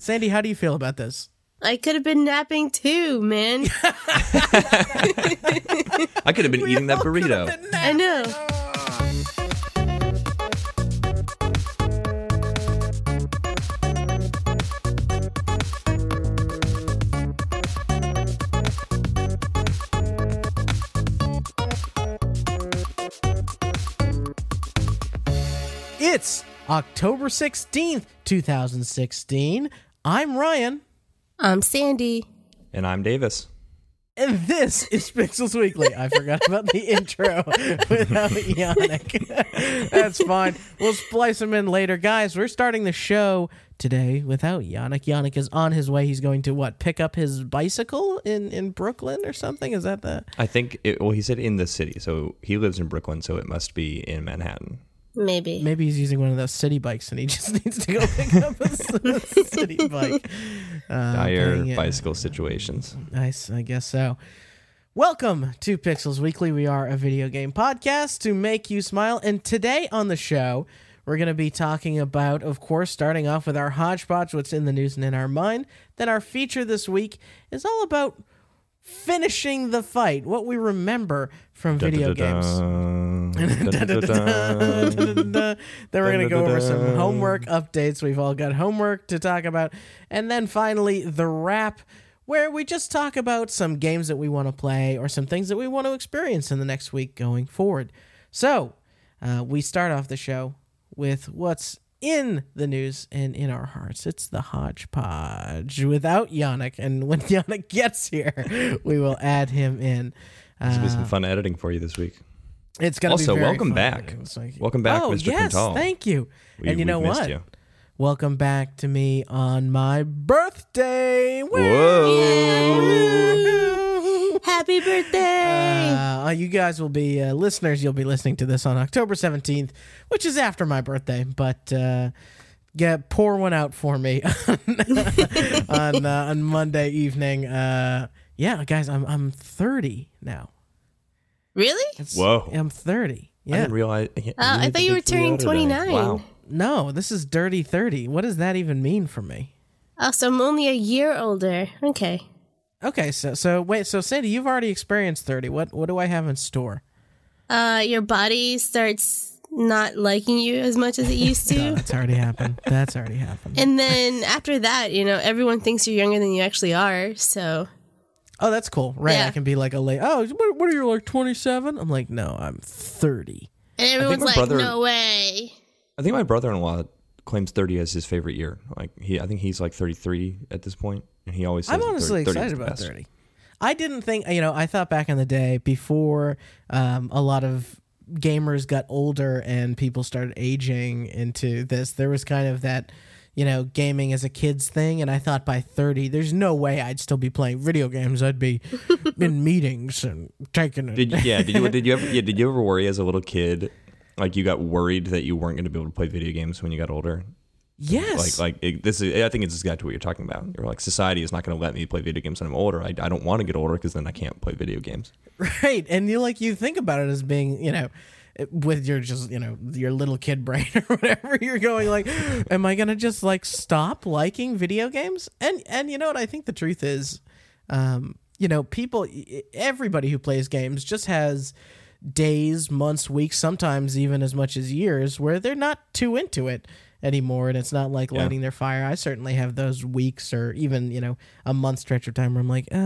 Sandy, how do you feel about this? I could have been napping too, man. I could have been eating that burrito. I know. It's October 16th, 2016. I'm Ryan, I'm Sandy. And I'm Davis. and this is Pixels Weekly. I forgot about the intro without Yannick. That's fine. We'll splice him in later. Guys, we're starting the show today without Yannick. Yannick is on his way. He's going to, what, pick up his bicycle in, in Brooklyn or something? Is that the. I think, it, well, he said in the city. So he lives in Brooklyn, so it must be in Manhattan. Maybe. Maybe he's using one of those city bikes and he just needs to go pick up a city bike. Uh, Dire dang it. bicycle situations. Nice, I guess so. Welcome to Pixels Weekly. We are a video game podcast to make you smile. And today on the show, we're going to be talking about, of course, starting off with our hodgepodge, what's in the news and in our mind. Then our feature this week is all about finishing the fight, what we remember from video games. then we're going to go over some homework updates. We've all got homework to talk about. And then finally, the wrap, where we just talk about some games that we want to play or some things that we want to experience in the next week going forward. So, uh, we start off the show with what's in the news and in our hearts. It's the hodgepodge without Yannick. And when Yannick gets here, we will add him in. This will be Uh, some fun editing for you this week. it's gonna Also, be welcome back. It's like- Welcome back, oh, Mr. yes, Quintal. thank you. We- and you know what? you. Welcome back to me on my birthday. Whoa. Happy birthday! Uh, you guys will be uh, listeners. You'll be listening to this on October seventeenth, which is after my birthday. But uh, yeah, pour one out for me on uh, on Monday evening. Uh, yeah, guys, I'm I'm thirty now. really? It's- Whoa. I'm thirty. Yeah, I Yeah, didn't realize. Oh, I thought you were turning 29. Wow. no, this is dirty thirty. What does that even mean for me? Oh, so I'm only a year older. Okay. Okay, so so wait, so Sandy, you've already experienced thirty. What what do I have in store? Uh, your body starts not liking you as much as it used to. That's already happened. That's already happened. and then after that, you know, everyone thinks you're younger than you actually are. So, Oh, that's cool. Right. I can be like a late. Oh, what, what are you like 27? I'm like, no, I'm 30. and everyone's like, brother- no way. I think my brother-in-law claims 30 as his favorite year. Like he, I think he's like 33 at this point, and he always. Says I'm honestly 30 is excited the about best. 30. I didn't think, you know, I thought back in the day before um, a lot of gamers got older and people started aging into this, there was kind of that, you know, gaming as a kid's thing. And I thought by 30, there's no way I'd still be playing video games. I'd be in meetings and taking it. Did you, yeah? Did you did you ever yeah, did you ever worry as a little kid, like you got worried that you weren't going to be able to play video games when you got older? yes. Like like it, this is I think it's got to what you're talking about. You're like society is not going to let me play video games when I'm older. I, I don't want to get older because then I can't play video games. Right. And you like you think about it as being, you know, with your just, you know, your little kid brain or whatever, you're going like, am I going to just like stop liking video games? And and you know what I think the truth is um, you know, people everybody who plays games just has days, months, weeks, sometimes even as much as years where they're not too into it anymore and it's not like Yeah. lighting their fire. I certainly have those weeks or even, you know, a month stretch of time where I'm like, uh,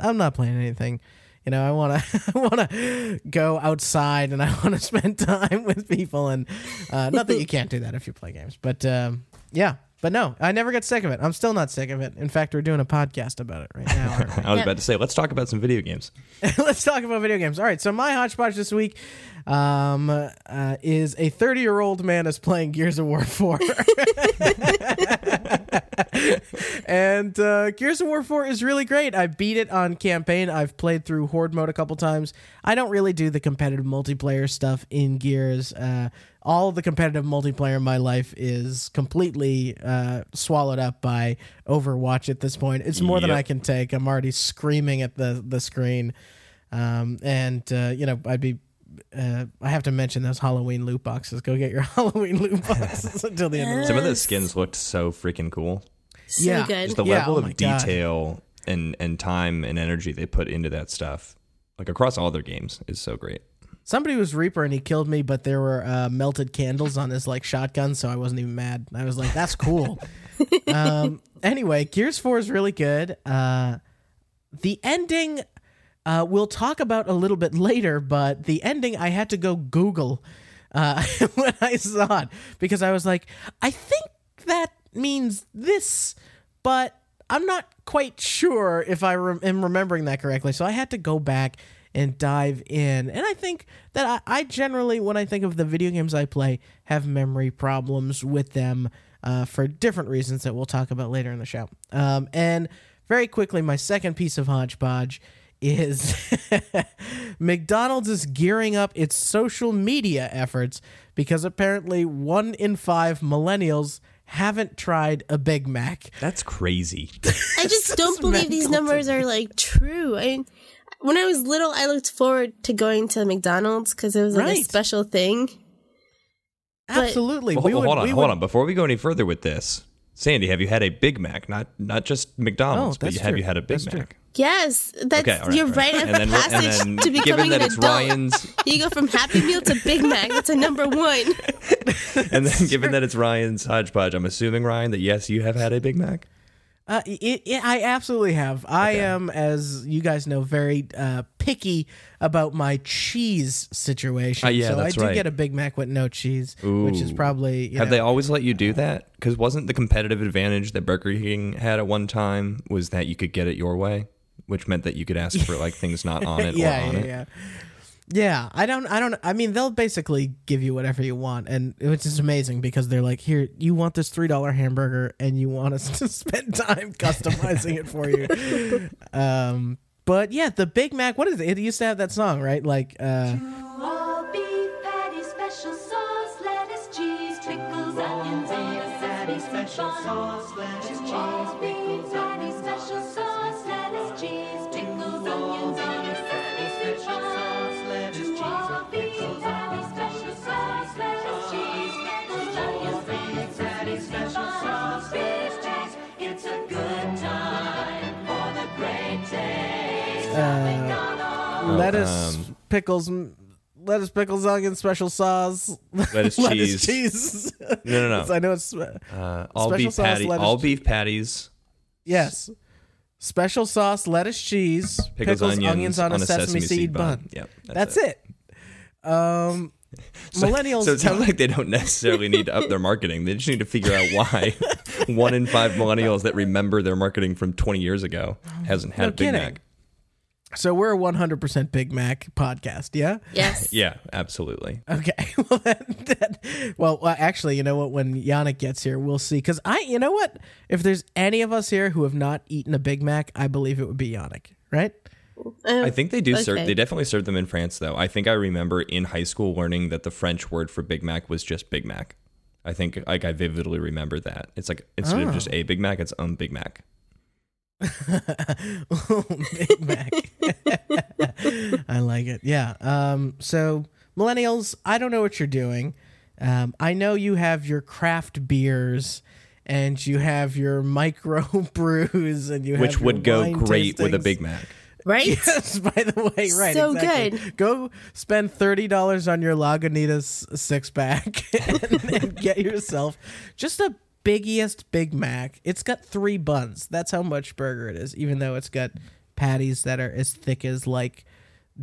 I'm not playing anything. You know, I want to I want to go outside and I want to spend time with people and uh, not that you can't do that if you play games, but um, yeah. But no, I never get sick of it. I'm still not sick of it. In fact, we're doing a podcast about it right now. I was about to say let's talk about some video games. Let's talk about video games. All right, so my hodgepodge this week um, uh, is a 30 year old man is playing Gears of War 4. and uh, Gears of War 4 is really great. I beat it on campaign. I've played through Horde mode a couple times. I don't really do the competitive multiplayer stuff in Gears. Uh, all the competitive multiplayer in my life is completely uh, swallowed up by Overwatch at this point. It's more than I can take. I'm already screaming at the the screen, um, and uh, you know I'd be. Uh, I have to mention those Halloween loot boxes. Go get your Halloween loot boxes until the end of the Some of those skins looked so freaking cool. So Yeah. good. Just the Yeah, level oh my of God. detail and and time and energy they put into that stuff, like across all their games, is so great. Somebody was Reaper and he killed me, but there were uh, melted candles on his like shotgun, so I wasn't even mad. I was like, "That's cool." um, anyway, Gears Four is really good. Uh, the ending, uh, we'll talk about a little bit later, but the ending I had to go Google uh, when I saw it because I was like, I think that means this, but I'm not quite sure if I rem- am remembering that correctly. So I had to go back and dive in. And I think that I, I generally, when I think of the video games I play, have memory problems with them uh, for different reasons that we'll talk about later in the show. Um, and very quickly, my second piece of hodgepodge is McDonald's is gearing up its social media efforts because apparently one in five millennials haven't tried a Big Mac. That's crazy. I just don't believe these numbers are like true. I when I was little, I looked forward to going to McDonald's because it was like a special thing. But- Absolutely. Well, we hold, would, hold on, hold would- on. Before we go any further with this, Sandy, have you had a Big Mac? Not not just McDonald's, Oh, but that's you, have you had a Big That's true. Mac? Yes, that's Okay, all right, you're right, at And the then, passage and then to given becoming that an it's adult. Ryan's, You go from Happy Meal to Big Mac. That's a number one. and then given that it's Ryan's hodgepodge, I'm assuming Ryan that yes, you have had a Big Mac. Uh, it, it, I absolutely have. I am, as you guys know, very uh, picky about my cheese situation. Uh, yeah, so that's I do right. get a Big Mac with no cheese, which is probably you Have know, they always let you do that? Because wasn't the competitive advantage that Burger King had at one time was that you could get it your way, which meant that you could ask for like things not on it yeah, or on yeah, it. yeah. Yeah, I don't, I don't. I mean, they'll basically give you whatever you want, and which is amazing because they're like, "Here, you want this three dollar hamburger, and you want us to spend time customizing it for you." Um, but yeah, the Big Mac. What is it? It used to have that song, right? Like, uh, All beef patty, special sauce, lettuce, cheese, pickles, onions, and a patty, special sauce, lettuce, um, pickles, lettuce, pickles, onion, special sauce, Lettuce, lettuce, cheese. cheese. No, no, no. I know it's uh, all beef sauce, patty, lettuce, all beef patties, yes. Special sauce, lettuce, cheese, pickles, onions, on, a sesame, seed bun. Yep, That's it. Um, millennials. So it sounds like they don't necessarily need to up their marketing. They just need to figure out why one in five millennials that remember their marketing from 20 years ago hasn't had No a Big kidding. Mac. So we're a 100% Big Mac podcast. Yeah. Yes. Yeah, absolutely. Okay. Well, that, that, well, actually, you know what? When Yannick gets here, we'll see. Because I, you know what? If there's any of us here who have not eaten a Big Mac, I believe it would be Yannick. Right? I think they do serve. They definitely serve them in France, though. I think I remember in high school learning that the French word for Big Mac was just Big Mac. I think like I vividly remember that. It's like instead Oh. of just a Big Mac, it's um Big Mac. oh, Big Mac. I like it. Yeah. Um, so millennials, I don't know what you're doing. Um, I know you have your craft beers and you have your micro brews and you have Which your would go wine great with a. Big Mac. Right? Yes, by the way, right. So exactly. good. Go spend thirty dollars on your Lagunitas six pack and, and get yourself just a biggiest Big Mac. It's got three buns. That's how much burger it is, even though it's got patties that are as thick as like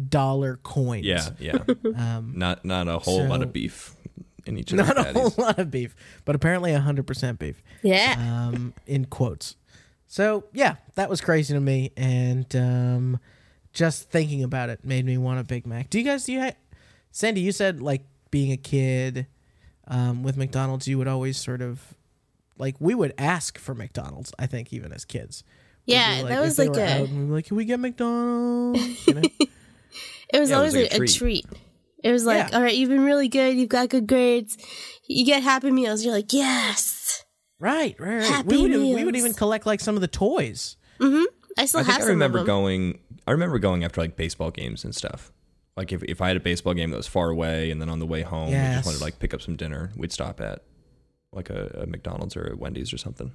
dollar coins. Yeah, yeah. not not a whole lot Um, of beef in each of Not the a whole lot of beef, but apparently hundred percent beef. Yeah. um, in quotes. So yeah, that was crazy to me, and um, just thinking about it made me want a Big Mac. Do you guys? Do you? Ha- Sandy, you said like being a kid um, with McDonald's, you would always sort of like we would ask for McDonald's. I think even as kids. We'd Yeah, like- that was like a- out we'd be like, can we get McDonald's? You know? It was Yeah, it always was like a a, a treat. treat. It was like, Yeah. all right, you've been really good. You've got good grades. You get Happy Meals. You're like, yes. right, right, right. Happy we would we would even collect like some of the toys. Mm-hmm. I still I have think I remember of them. going. I remember going after like baseball games and stuff. Like if, if I had a baseball game that was far away, and then on the way home, we Yes. just wanted to like pick up some dinner, we'd stop at like a, a McDonald's or a Wendy's or something.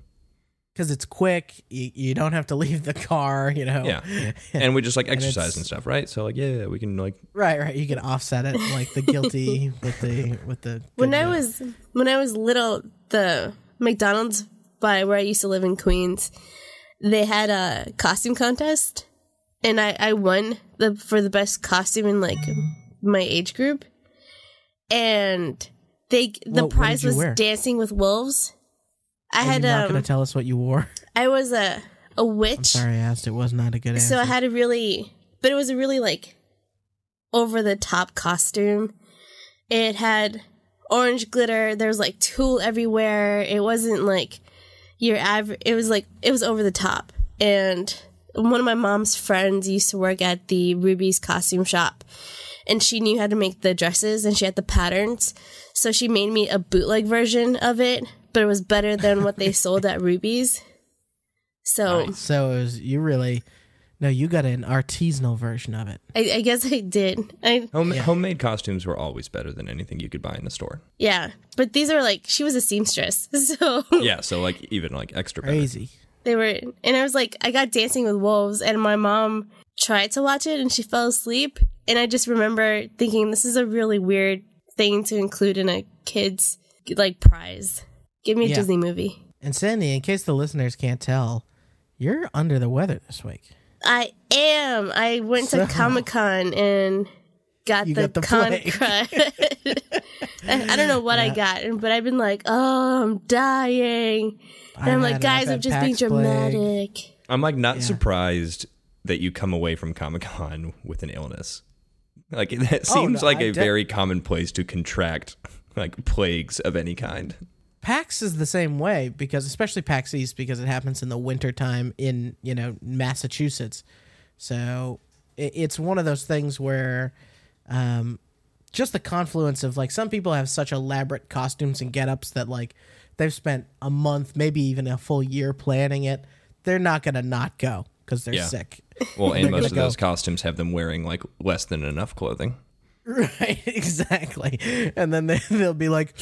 because it's quick. You, you don't have to leave the car. You know. Yeah. And we just like exercise and stuff, right? So like, yeah, we can like Right, right. You can offset it like the guilty with the with the. when I was when I was little, the McDonald's by where I used to live in Queens, they had a costume contest, and I I won the for the best costume in like my age group, and they the What- what prize you was wear? Dancing with Wolves. I Are had you not um going to tell us what you wore? I was a a witch. Sorry, I asked. It was not a good answer. So I had a really, but it was a really like over the top costume. It had orange glitter. There was like tulle everywhere. It wasn't like your average. It was like it was over the top. And one of my mom's friends used to work at the Rubie's costume shop, and she knew how to make the dresses and she had the patterns. So she made me a bootleg version of it, but it was better than what they sold at Rubie's. So. So it was you really. No, you got an artisanal version of it. I, I guess I did. I home, homemade costumes were always better than anything you could buy in the store. yeah, but these are like she was a seamstress, so Yeah, so like even like extra better. Crazy. they were. And I was like, I got Dancing with Wolves, and my mom tried to watch it, and she fell asleep. And I just remember thinking, this is a really weird thing to include in a kid's like prize. Give me a Yeah. Disney movie. And Sandy, in case the listeners can't tell, you're under the weather this week. I am. I went to Comic Con and got the, got the con crud. I, I don't know what I got, but I've been like, oh, I'm dying. And I've I'm like, guys, I've I'm had just being Pax plague. dramatic. I'm like not Yeah. surprised that you come away from Comic Con with an illness. Like that Oh, seems no, like I a de- very common place to contract like plagues of any kind. PAX is the same way because, especially PAX East, because it happens in the wintertime in you know Massachusetts. So it, it's one of those things where, um, just the confluence of like some people have such elaborate costumes and get-ups that like they've spent a month, maybe even a full year planning it. They're not gonna not go because they're Yeah. sick. Well, and most of those costumes have them wearing like less than enough clothing. Right, exactly. And then they, they'll be like,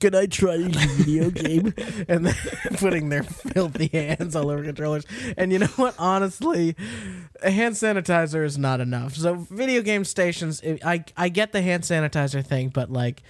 Can I try your video game? And then putting their filthy hands all over controllers. And you know what? Honestly, a hand sanitizer is not enough. So, video game stations, I, I get the hand sanitizer thing, but like,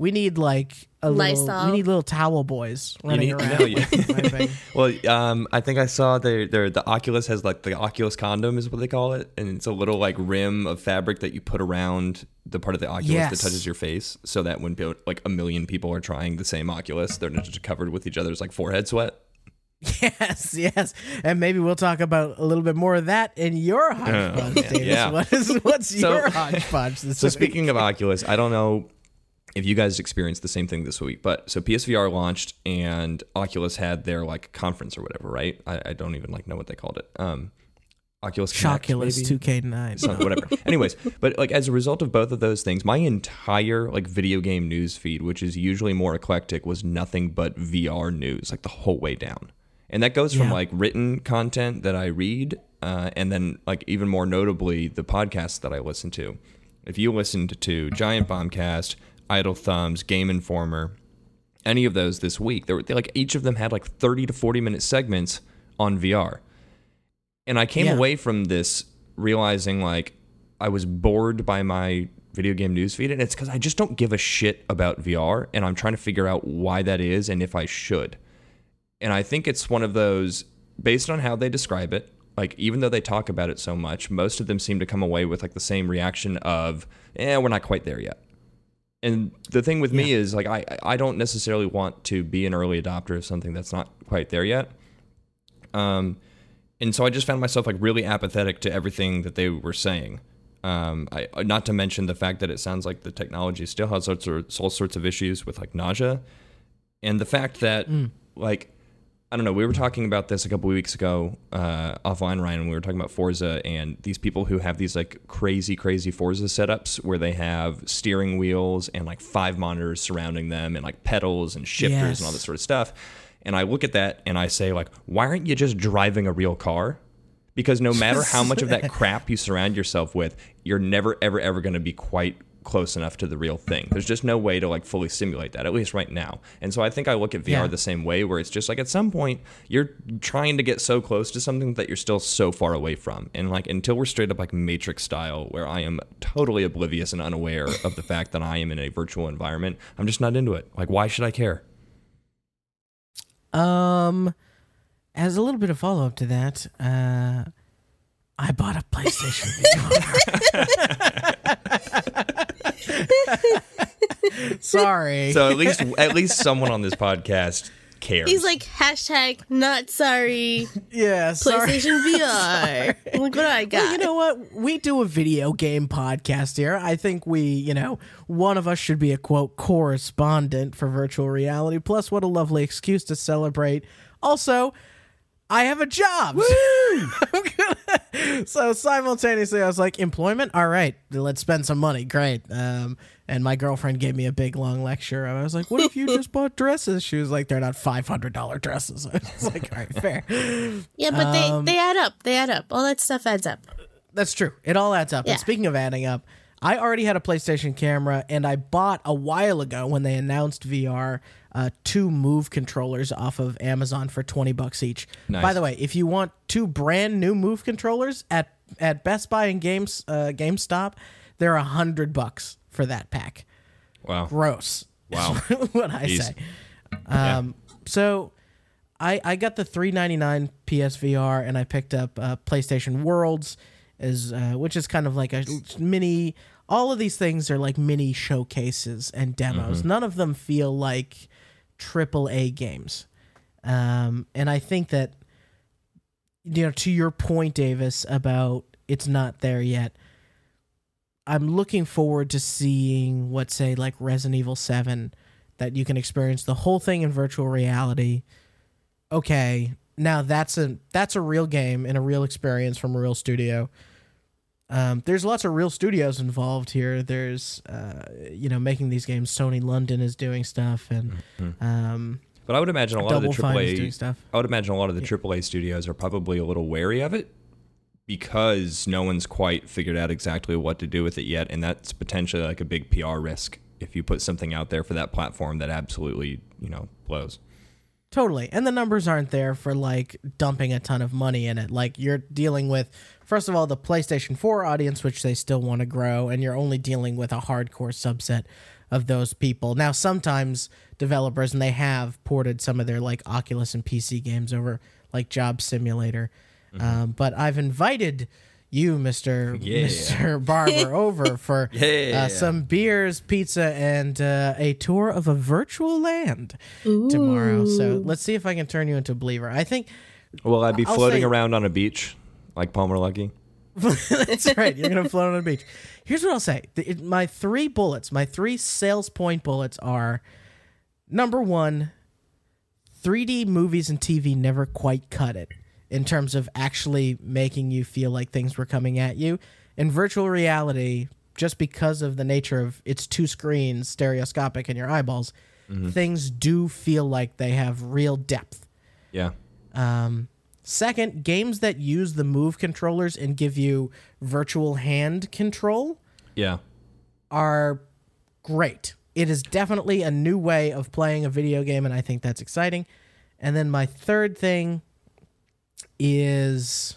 we need like a little, we need little towel boys running need- around. no, you- wiping. Well, um, I think I saw the the the Oculus has like the Oculus condom is what they call it, and it's a little like rim of fabric that you put around the part of the Oculus Yes. that touches your face, so that when like a million people are trying the same Oculus, they're not just covered with each other's like forehead sweat. Yes, yes, and maybe we'll talk about a little bit more of that in your hodgepodge, Davis. yeah. What is what's So- your hodgepodge this So week? speaking of Oculus, I don't know if you guys experienced the same thing this week, but so PSVR launched and Oculus had their like conference or whatever, right? I, I don't even like know what they called it. Um, Oculus Connect, Shoculus two K nine. So, whatever. Anyways, but like as a result of both of those things, my entire like video game news feed, which is usually more eclectic, was nothing but VR news, like the whole way down. And that goes from Yeah. like written content that I read, uh, and then like even more notably the podcasts that I listen to. If you listened to Giant Bombcast, Idle Thumbs, Game Informer, any of those this week, they were they, like each of them had like thirty to forty minute segments on VR. And I came Yeah. away from this realizing like I was bored by my video game newsfeed, and it's because I just don't give a shit about VR, and I'm trying to figure out why that is and if I should. And I think it's one of those based on how they describe it. Like even though they talk about it so much, most of them seem to come away with like the same reaction of, "Eh, we're not quite there yet." And the thing with me is like I I don't necessarily want to be an early adopter of something that's not quite there yet. Um, and so I just found myself like really apathetic to everything that they were saying. Um, I not to mention the fact that it sounds like the technology still has sorts of all sorts of issues with like nausea, and the fact that like I don't know. We were talking about this a couple weeks ago uh, offline, Ryan. We were talking about Forza and these people who have these like crazy, crazy Forza setups where they have steering wheels and like five monitors surrounding them and like pedals and shifters and all Yes. this sort of stuff. And I look at that and I say like, why aren't you just driving a real car? Because no matter how much of that crap you surround yourself with, you're never, ever, ever going to be quite close enough to the real thing. There's just no way to like fully simulate that, at least right now. And so I think I look at VR Yeah. the same way, where it's just like at some point you're trying to get so close to something that you're still so far away from. And like until we're straight up like Matrix style, where I am totally oblivious and unaware of the fact that I am in a virtual environment, I'm just not into it. Like, why should I care? Um, as a little bit of follow up to that, uh, I bought a PlayStation VR. Sorry. So at least at least someone on this podcast cares. He's like hashtag not sorry yeah, sorry. PlayStation VR. Look what I got. Well, you know what? We do a video game podcast here. I think we, you know, one of us should be a quote correspondent for virtual reality. Plus, what a lovely excuse to celebrate. Also, I have a job. So simultaneously, I was like, employment? All right, let's spend some money. Great. Um, and my girlfriend gave me a big long lecture. I was like, what if you just bought dresses? She was like, they're not $500 dresses. I was like, all right, fair. yeah, but um, they they add up. They add up. All that stuff adds up. That's true. It all adds up. Yeah. And speaking of adding up, I already had a PlayStation camera, and I bought a while ago when they announced VR uh, two Move controllers off of Amazon for twenty bucks each. Nice. By the way, if you want two brand new Move controllers at at Best Buy and Games uh, GameStop, they're a hundred bucks for that pack. wow. Gross. Wow. what I Jeez. say. Um, so I I got the 399 PSVR and I picked up uh, PlayStation Worlds is uh, which is kind of like a mini all of these things are like mini showcases and demos. None of them feel like triple A games. Um, and I think that you know to your point Davis about it's not there yet. I'm looking forward to seeing what say like Resident Evil 7 that you can experience the whole thing in virtual reality. Okay, now that's a that's a real game and a real experience from a real studio. Um, there's lots of real studios involved here. There's uh, you know making these games. Sony London is doing stuff, and um, But I would imagine a lot Double of the Fine is doing AAA stuff. I would imagine a lot of the AAA studios are probably a little wary of it because no one's quite figured out exactly what to do with it yet, and that's potentially like a big PR risk if you put something out there for that platform that absolutely you know blows. Totally. And the numbers aren't there for like dumping a ton of money in it. Like you're dealing with first of all the PlayStation 4 audience which they still want to grow and you're only dealing with a hardcore subset of those people. Now sometimes developers and they have ported some of their like Oculus and PC games over like Job Simulator. Um, but I've invited you, Mr. Yeah. Mr. Barber, over for Yeah. uh, some beers, pizza, and uh, a tour of a virtual land tomorrow. So let's see if I can turn you into a believer. I think Will I be I'll floating say- around on a beach like Palmer Luckey? that's right. You're gonna float on the beach. Here's what I'll say: The- it- my three bullets, my three sales point bullets are: number one, 3D movies and TV never quite cut it in terms of actually making you feel like things were coming at you. In virtual reality, just because of the nature of it's two screens, stereoscopic in your eyeballs, things do feel like they have real depth. Yeah. Um, second, games that use the move controllers and give you virtual hand control Yeah. are great. It is definitely a new way of playing a video game, and I think that's exciting. And then my third thing is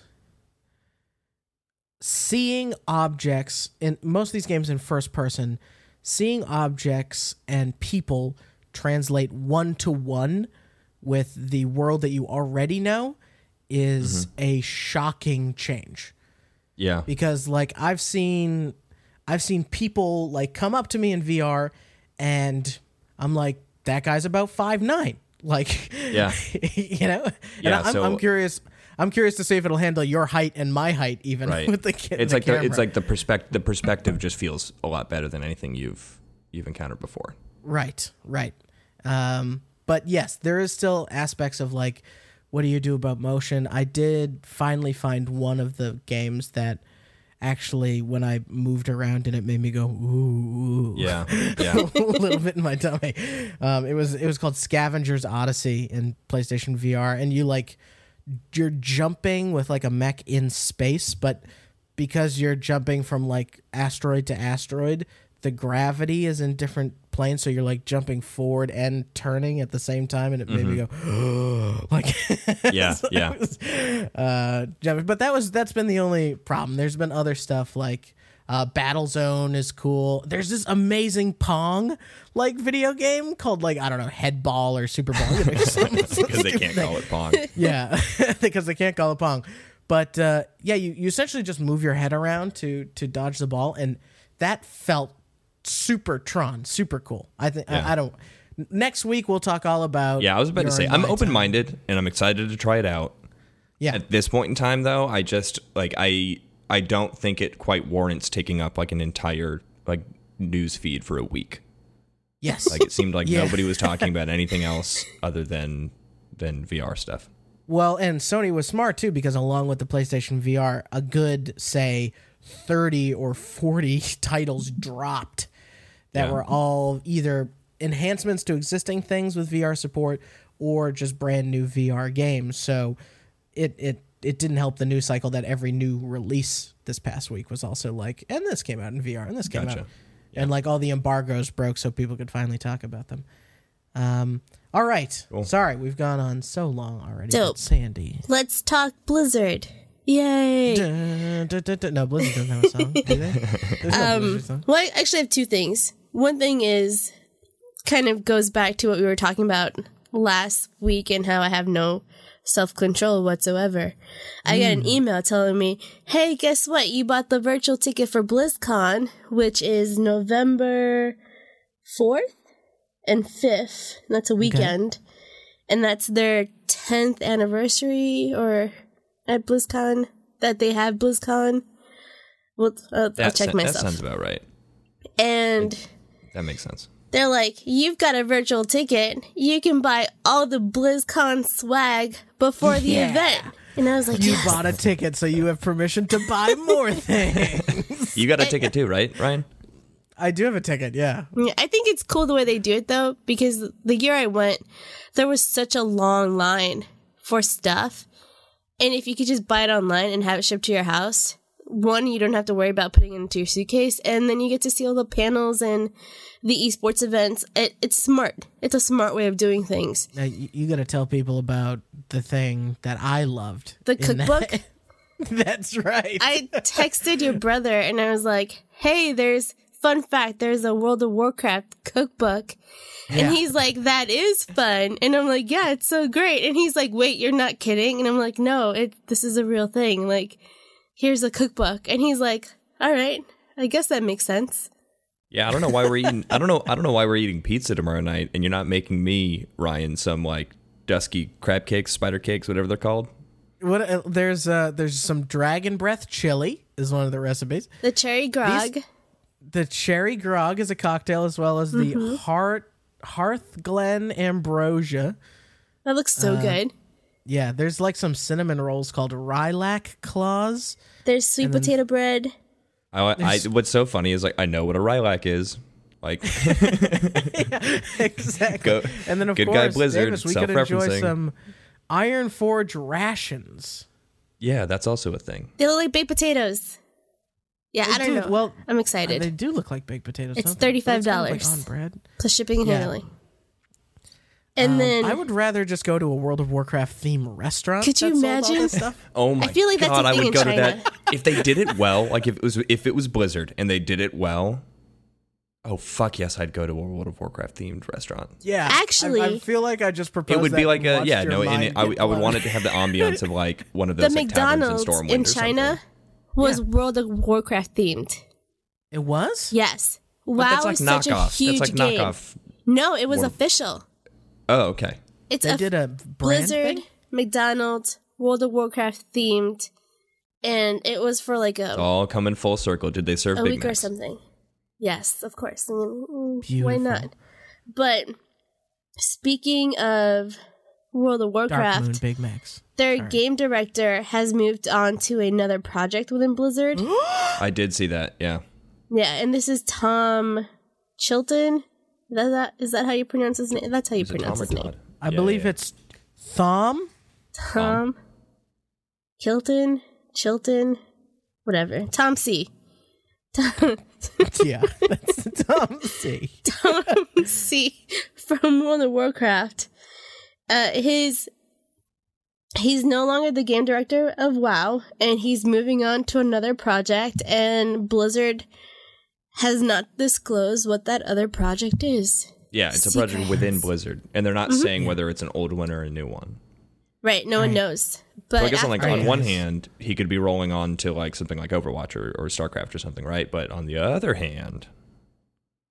seeing objects in most of these games in first person, seeing objects and people translate one to one with the world that you already know is a shocking change Yeah. because like I've seen I've seen people like come up to me in VR and I'm like that guy's about five nine like Yeah. you know and Yeah, I'm, so- I'm curious I'm curious to see if it'll handle your height and my height even Right. with the ca- it's the like the, it's like the perspective. The perspective just feels a lot better than anything you've you've encountered before. Right, right. Um, but yes, there is still aspects of like, what do you do about motion? I did finally find one of the games that actually, when I moved around and it made me go ooh, ooh Yeah. Yeah. a little bit in my tummy. Um, it was it was called Scavenger's Odyssey in PlayStation VR, and you like you're jumping with like a mech in space, but because you're jumping from like asteroid to asteroid, the gravity is in different planes, so you're like jumping forward and turning at the same time, and it made me go like Yeah, so yeah. was, uh, but that was that's been the only problem. There's been other stuff like uh, Battle Zone is cool. There's this amazing Pong like video game called like I don't know Head Ball or Super Ball you know, some- some because they can't call it Pong. Yeah, because they can't call it pong. But uh, yeah, you, you essentially just move your head around to to dodge the ball, and that felt super Tron, super cool. I think Yeah. I, I don't. Next week we'll talk all about. Yeah, I was about to say I'm open minded and I'm excited to try it out. Yeah, At this point in time, though, I just like I I don't think it quite warrants taking up like an entire like news feed for a week. yes. Like it seemed like Yeah. nobody was talking about anything else other than than VR stuff. Well, and Sony was smart too because along with the PlayStation VR, a good say 30 or 40 titles dropped that Yeah. were all either enhancements to existing things with VR support or just brand new VR games. So it it it didn't help the news cycle that every new release this past week was also like and this came out in VR and this came Gotcha. out and like all the embargoes broke so people could finally talk about them. Um all right. Cool. Sorry, we've gone on so long already. Dope. Sandy. Let's talk Blizzard. Yay. Dun, dun, dun, dun. No, Blizzard doesn't have a song, do they? There's no Um, Blizzard song. Well, I actually have two things. One thing is kind of goes back to what we were talking about last week and how I have no self control whatsoever. I got an mm. email telling me, hey, guess what? You bought the virtual ticket for BlizzCon, which is November 4th and 5th. That's a weekend. And that's their 10th anniversary or at BlizzCon that they have BlizzCon. Well, I'll, I'll check sa- that myself. sounds about right. and That makes sense. they're like, "You've got a virtual ticket. You can buy all the BlizzCon swag before the Yeah. event." And I was like, You yes. bought a ticket, so you have permission to buy more things. You got a ticket too, right, Ryan? I do have a ticket, yeah. Yeah, I think it's cool the way they do it though, because the year I went, there was such a long line for stuff. And if you could just buy it online and have it shipped to your house, one, you don't have to worry about putting into your suitcase, and then you get to see all the panels and the esports events. It, it's smart. It's a smart way of doing things. Now, you, you got to tell people about the thing that I loved. The in that- cookbook. That's right. I texted your brother and I was like, "Hey, there's fun fact. There's a World of Warcraft cookbook." Yeah. And he's like, "That is fun." And I'm like, "Yeah, it's so great." And he's like, "Wait, you're not kidding?" And I'm like, "No, it this is a real thing. Like, here's a cookbook." And he's like, "All right, I guess that makes sense." Yeah, I don't know why we're eating. I don't know. I don't know why we're eating pizza tomorrow night, and you're not making me Ryan some like dusky crab cakes, spider cakes, whatever they're called. what, uh, there's uh, there's some dragon breath chili is one of the recipes. The cherry grog. The cherry grog is a cocktail as well as the heart Hearth Glen ambrosia. that looks uh, so good. Yeah, there's like some cinnamon rolls called Lilac Claws. There's sweet potato bread. I, I, what's so funny is like I know what a lilac is. Like, exactly. Go- and then of good course, guy Blizzard, Davis, we could enjoy some Iron Forge rations. yeah, that's also a thing. They look like baked potatoes. Yeah, I don't do- know. Well, I'm excited. They do look like baked potatoes. It's don't they? But kind of like $35. on bread. Plus shipping and Yeah. Handling. And Um, then I would rather just go to a World of Warcraft theme restaurant. Could you that all imagine? this stuff. Oh my god. I feel like that's god, a I thing would in go China. to that if they did it well. Like if it was if it was Blizzard and they did it well. Oh fuck yes, I'd go to a World of Warcraft themed restaurant. Yeah, Actually- I, feel like I just proposed. It would be like a yeah no, and it, I, would- I would want it to have the ambiance of like one of the those like, McDonald's in in. China was Yeah. World of Warcraft themed. It was. Yes. But WoW that's like is such a huge That's like game. knockoff. No, it was World- official. Oh okay. It's They a did a brand Blizzard, thing? McDonald's, World of Warcraft themed, and it was for like a, All coming full circle. Did they serve a Big week or something. Yes, of course. I mean, mm, why not? But speaking of World of Dark Warcraft, Moon Big Macs. their Sorry. game director has moved on to another project within Blizzard. I did see that. Yeah. yeah, and this is Tom Chilton. Is that, that is that how you pronounce his name? That's how you Is pronounce his name. I Yeah, believe yeah. it's Thom. Tom Chilton, Chilton, whatever. Tom C. yeah, that's Tom C. Tom C from World of Warcraft. Uh, his he's no longer the game director of WoW, and he's moving on to another project. And Blizzard has not disclosed what that other project is. Yeah, it's a project within Blizzard, and they're not Mm-hmm. saying whether it's an old one or a new one. Right, no one knows. But So I guess on like on one hand, he could be rolling on to like something like Overwatch or, or StarCraft or something, right? But on the other hand,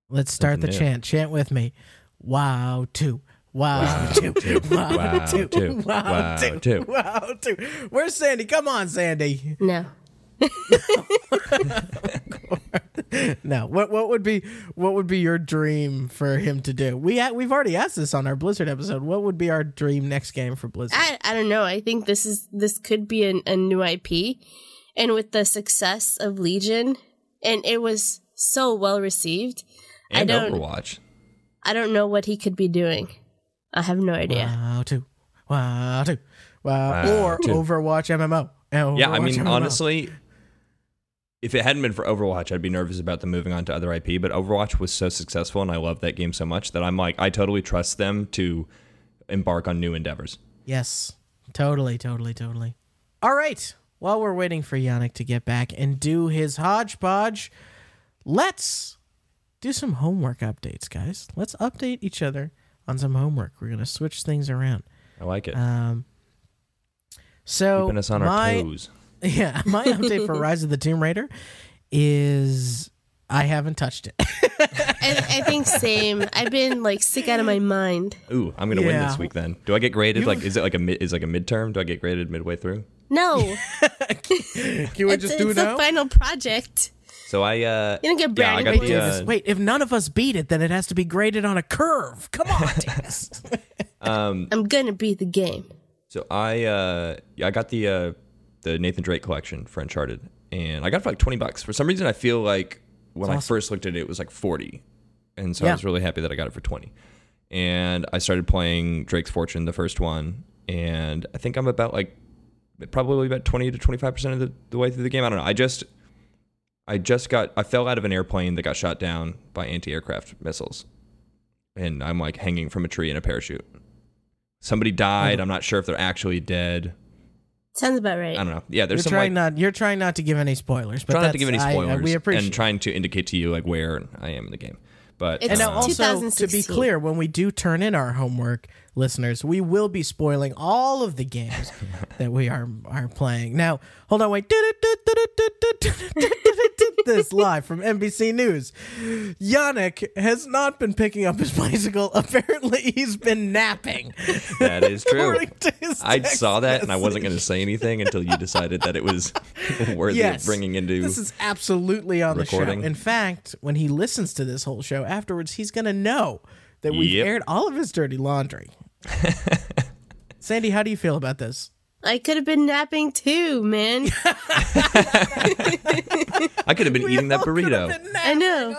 Let's start the new. chant. Chant with me. Wow, two. Wow, Wow, two. two. Wow, Wow, two. two. Wow, Wow, two. two. Wow, two. Where's Sandy? Come on, Sandy. no, No. What what would be what would be your dream for him to do? We ha- we've already asked this on our Blizzard episode. What would be our dream next game for Blizzard? I I don't know. I think this is this could be an, a new IP, and with the success of Legion, and it was so well received. I and don't Overwatch. I don't know what he could be doing. I have no idea. Wow, two. Wow, two. Wow, Wow, or two. Overwatch MMO. Yeah, I mean, MMO. honestly, if it hadn't been for Overwatch, I'd be nervous about them moving on to other IP. But Overwatch was so successful, and I love that game so much that I'm like, I totally trust them to embark on new endeavors. Yes, totally, totally, totally. All right. While we're waiting for Yannick to get back and do his hodgepodge, let's do some homework updates, guys. Let's update each other on some homework. We're gonna switch things around. I like it. Um. So Keeping us on my, our toes. Yeah, my update for Rise of the Tomb Raider is I haven't touched it. I, I think same. I've been like sick out of my mind. Ooh, I'm gonna win this week. Then, do I get graded? You- Like, is it like a mid, is it like a midterm? Do I get graded midway through? No, Can we it's, just do it's now? a final project. So I, uh, You don't get yeah, I bragging got Wait, the, uh, wait, if none of us beat it, then it has to be graded on a curve. Come on, Davis. um, I'm gonna beat the game. So I uh I got the uh the Nathan Drake collection for Uncharted and I got it for like 20 bucks. For some reason I feel like when I first looked at it it was like 40. And so I was really happy that I got it for 20. And I started playing Drake's Fortune the first one and I think I'm about like probably about 20 to 25% of the, the way through the game. I don't know. I just I just got I fell out of an airplane that got shot down by anti-aircraft missiles. And I'm like hanging from a tree in a parachute. Somebody died. I'm not sure if they're actually dead. Sounds about right. I don't know. Yeah, You're there's some trying like not. You're trying not to give any spoilers, but trying not to give any I- I- spoilers we appreciate. and trying to indicate to you like where I am in the game. But It's and uh, now also to be clear, when we do turn in our homework, listeners, we will be spoiling all of the games that we are are playing. Now, hold on, wait. This live from NBC News. Yannick has not been picking up his bicycle. Apparently, he's been napping. that is true. According to his I saw that and I wasn't going to say anything until you decided that it was worthy Yes. of bringing into. This is absolutely on the recording. show. In fact, when he listens to this whole show afterwards, he's going to know that we've Yep. aired all of his dirty laundry. Sandy, how do you feel about this? I could have been napping too, man. I could have been eating that burrito. I know.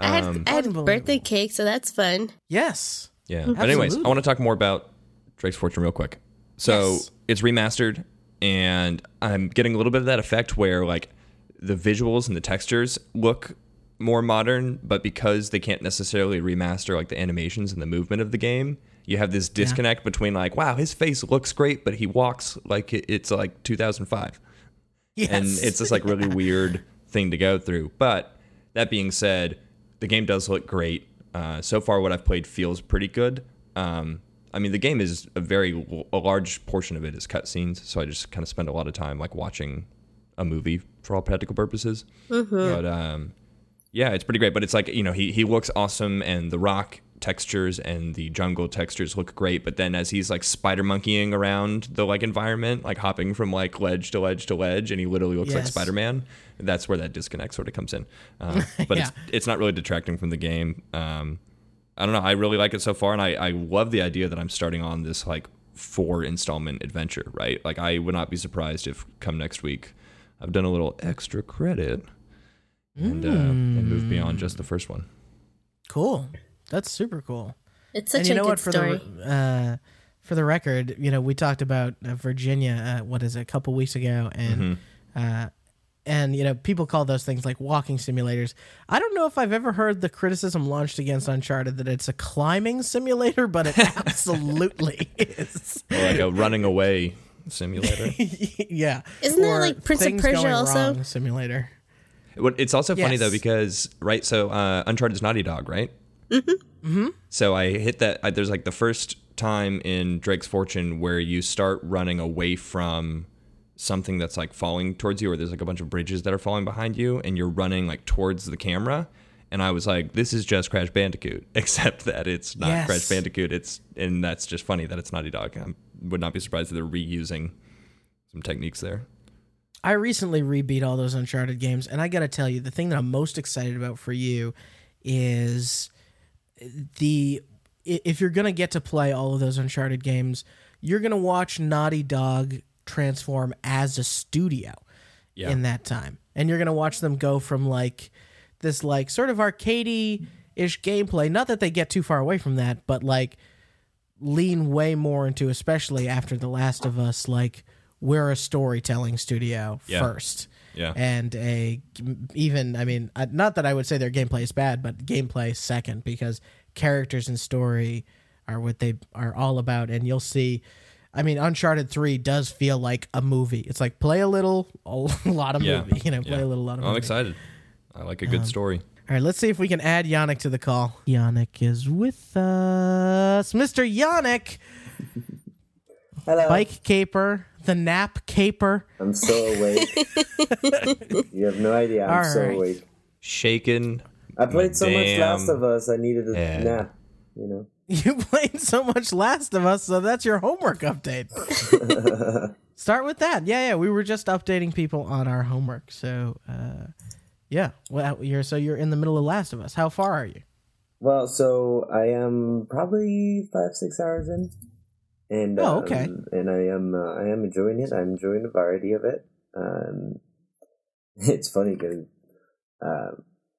I had, Um, I had Unbelievable. birthday cake, so that's fun. Yes. Yeah. But anyways, Absolutely. I want to talk more about Drake's Fortune real quick. So Yes. it's remastered, and I'm getting a little bit of that effect where like the visuals and the textures look more modern, but because they can't necessarily remaster like the animations and the movement of the game, you have this disconnect between like, wow, his face looks great, but he walks like it's like 2005 Yes. and it's just like really weird thing to go through. But that being said, the game does look great. Uh, so far, what I've played feels pretty good. Um, I mean, the game is a very a large portion of it is cutscenes, so I just kind of spend a lot of time like watching a movie for all practical purposes. But um, yeah, it's pretty great. But it's like you know he he looks awesome, and the rock textures and the jungle textures look great. But then as he's like spider monkeying around the like environment, like hopping from like ledge to ledge to ledge, and he literally looks like Yes. Spider Man. That's where that disconnect sort of comes in. Um, but it's it's not really detracting from the game. Um, I don't know. I really like it so far, and I, I love the idea that I'm starting on this like four installment adventure. Right? Like I would not be surprised if come next week I've done a little extra credit and uh, and move beyond just the first one. cool. That's super cool. It's such and you a know good what? For story. the uh, for the record, you know, we talked about uh, Virginia. Uh, what is it? A couple weeks ago, and Mm-hmm. uh, and you know people call those things like walking simulators. I don't know if I've ever heard the criticism launched against Uncharted that it's a climbing simulator, but it absolutely is. Or like a running away simulator. yeah, Isn't that like Prince of Persia going also? wrong simulator? It's also funny though because right, so uh, is Naughty Dog, right? Mm-hmm. Mm-hmm. So I hit that. I, there's like the first time in Drake's Fortune where you start running away from something that's like falling towards you, or there's like a bunch of bridges that are falling behind you, and you're running like towards the camera. And I was like, this is just Crash Bandicoot, except that it's not Yes. Crash Bandicoot. It's and that's just funny that it's Naughty Dog. I would not be surprised if they're reusing some techniques there. I recently rebeat all those Uncharted games, and I got to tell you, the thing that I'm most excited about for you is the if you're gonna get to play all of those Uncharted games, you're gonna watch Naughty Dog transform as a studio Yeah. in that time, and you're gonna watch them go from like this like sort of arcadey ish gameplay. Not that they get too far away from that, but like lean way more into, especially after The Last of Us, like we're a storytelling studio Yeah. first. Yeah. And a even, I mean, uh, not that I would say their gameplay is bad, but gameplay second because characters and story are what they are all about. And you'll see, I mean, Uncharted 3 does feel like a movie. It's like play a little, a lot of Yeah. movie, you know, play Yeah. a little, lot of I'm movie. excited. I like a Um, good story. All right, let's see if we can add Yannick to the call. Yannick is with us. Mr. Yannick, Hello. bike caper, the nap caper. I'm so awake. you have no idea. I'm All so right. awake. Shaken. I played so much Last of Us. I needed a head. nap. You know. You played so much Last of Us, so that's your homework update. Start with that. Yeah, yeah. We were just updating people on our homework. So, uh, yeah. Well, you're so you're in the middle of Last of Us. How far are you? Well, so I am probably five six hours in, and Oh, um, okay. and I am uh, I am enjoying it. I'm enjoying the variety of it. Um, it's funny because uh,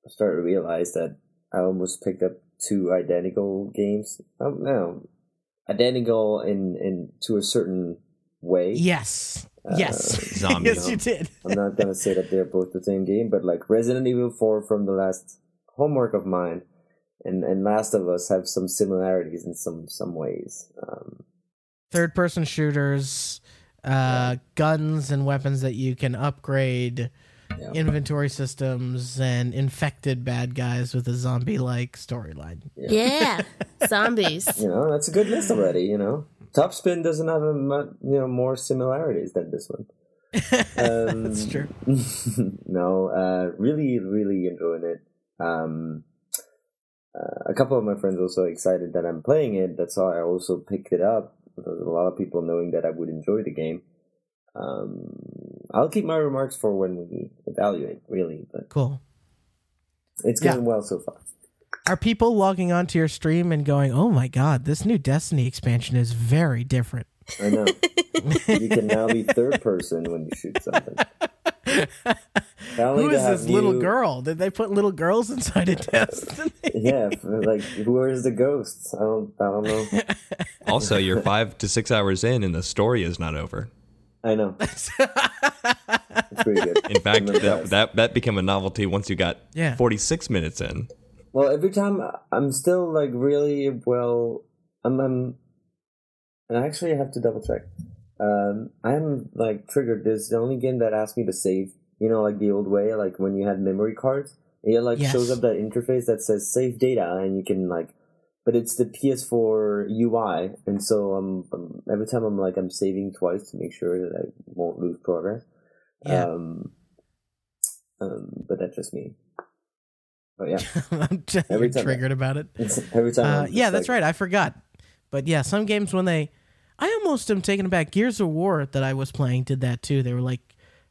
I started to realize that I almost picked up two identical games. Oh no, identical in in to a certain way. Yes. Uh, yes. zombie. yes, you did. I'm not gonna say that they're both the same game, but like Resident Evil 4 from the last homework of mine and, and Last of Us have some similarities in some some ways. Um, Third person shooters, uh, guns and weapons that you can upgrade, Yeah. inventory systems, and infected bad guys with a zombie like storyline. Yeah. Zombies. you know, that's a good list already. You know, Top Spin doesn't have a mu- you know more similarities than this one. Um, That's true. no, uh, really, really enjoying it. Um, uh, a couple of my friends also excited that I'm playing it. That's why I also picked it up. There's a lot of people knowing that I would enjoy the game. Um, I'll keep my remarks for when we evaluate, really, but Cool. it's Yeah. going well so far. Are people logging onto your stream and going, "Oh my god, this new Destiny expansion is very different"? I know. you can now be third person when you shoot something. Apparently Who they this little girl? Did they put little girls inside of Destiny? Yeah, like where's the ghosts? I don't, I don't know. Also, you're five to six hours in, and the story is not over. I know. it's pretty good. In fact, that, that that became a novelty once you got Yeah. 46 minutes in. Well, every time uh, I'm still like really well. I'm, I'm and I actually have to double check. Um, I'm like triggered. This is the only game that asks me to save. You know, like the old way, like when you had memory cards. It like Yes. shows up that interface that says save data, and you can like. But it's the PS4 UI, and so I'm, um every time I'm like I'm saving twice to make sure that I won't lose progress. Yeah. Um, um, but that's just me. But yeah. I'm just Every time- triggered about it. Every time. Uh, I'm yeah, that's like- right. I forgot. But yeah, some games when they, I almost am taken aback. Gears of War that I was playing did that too. They were like,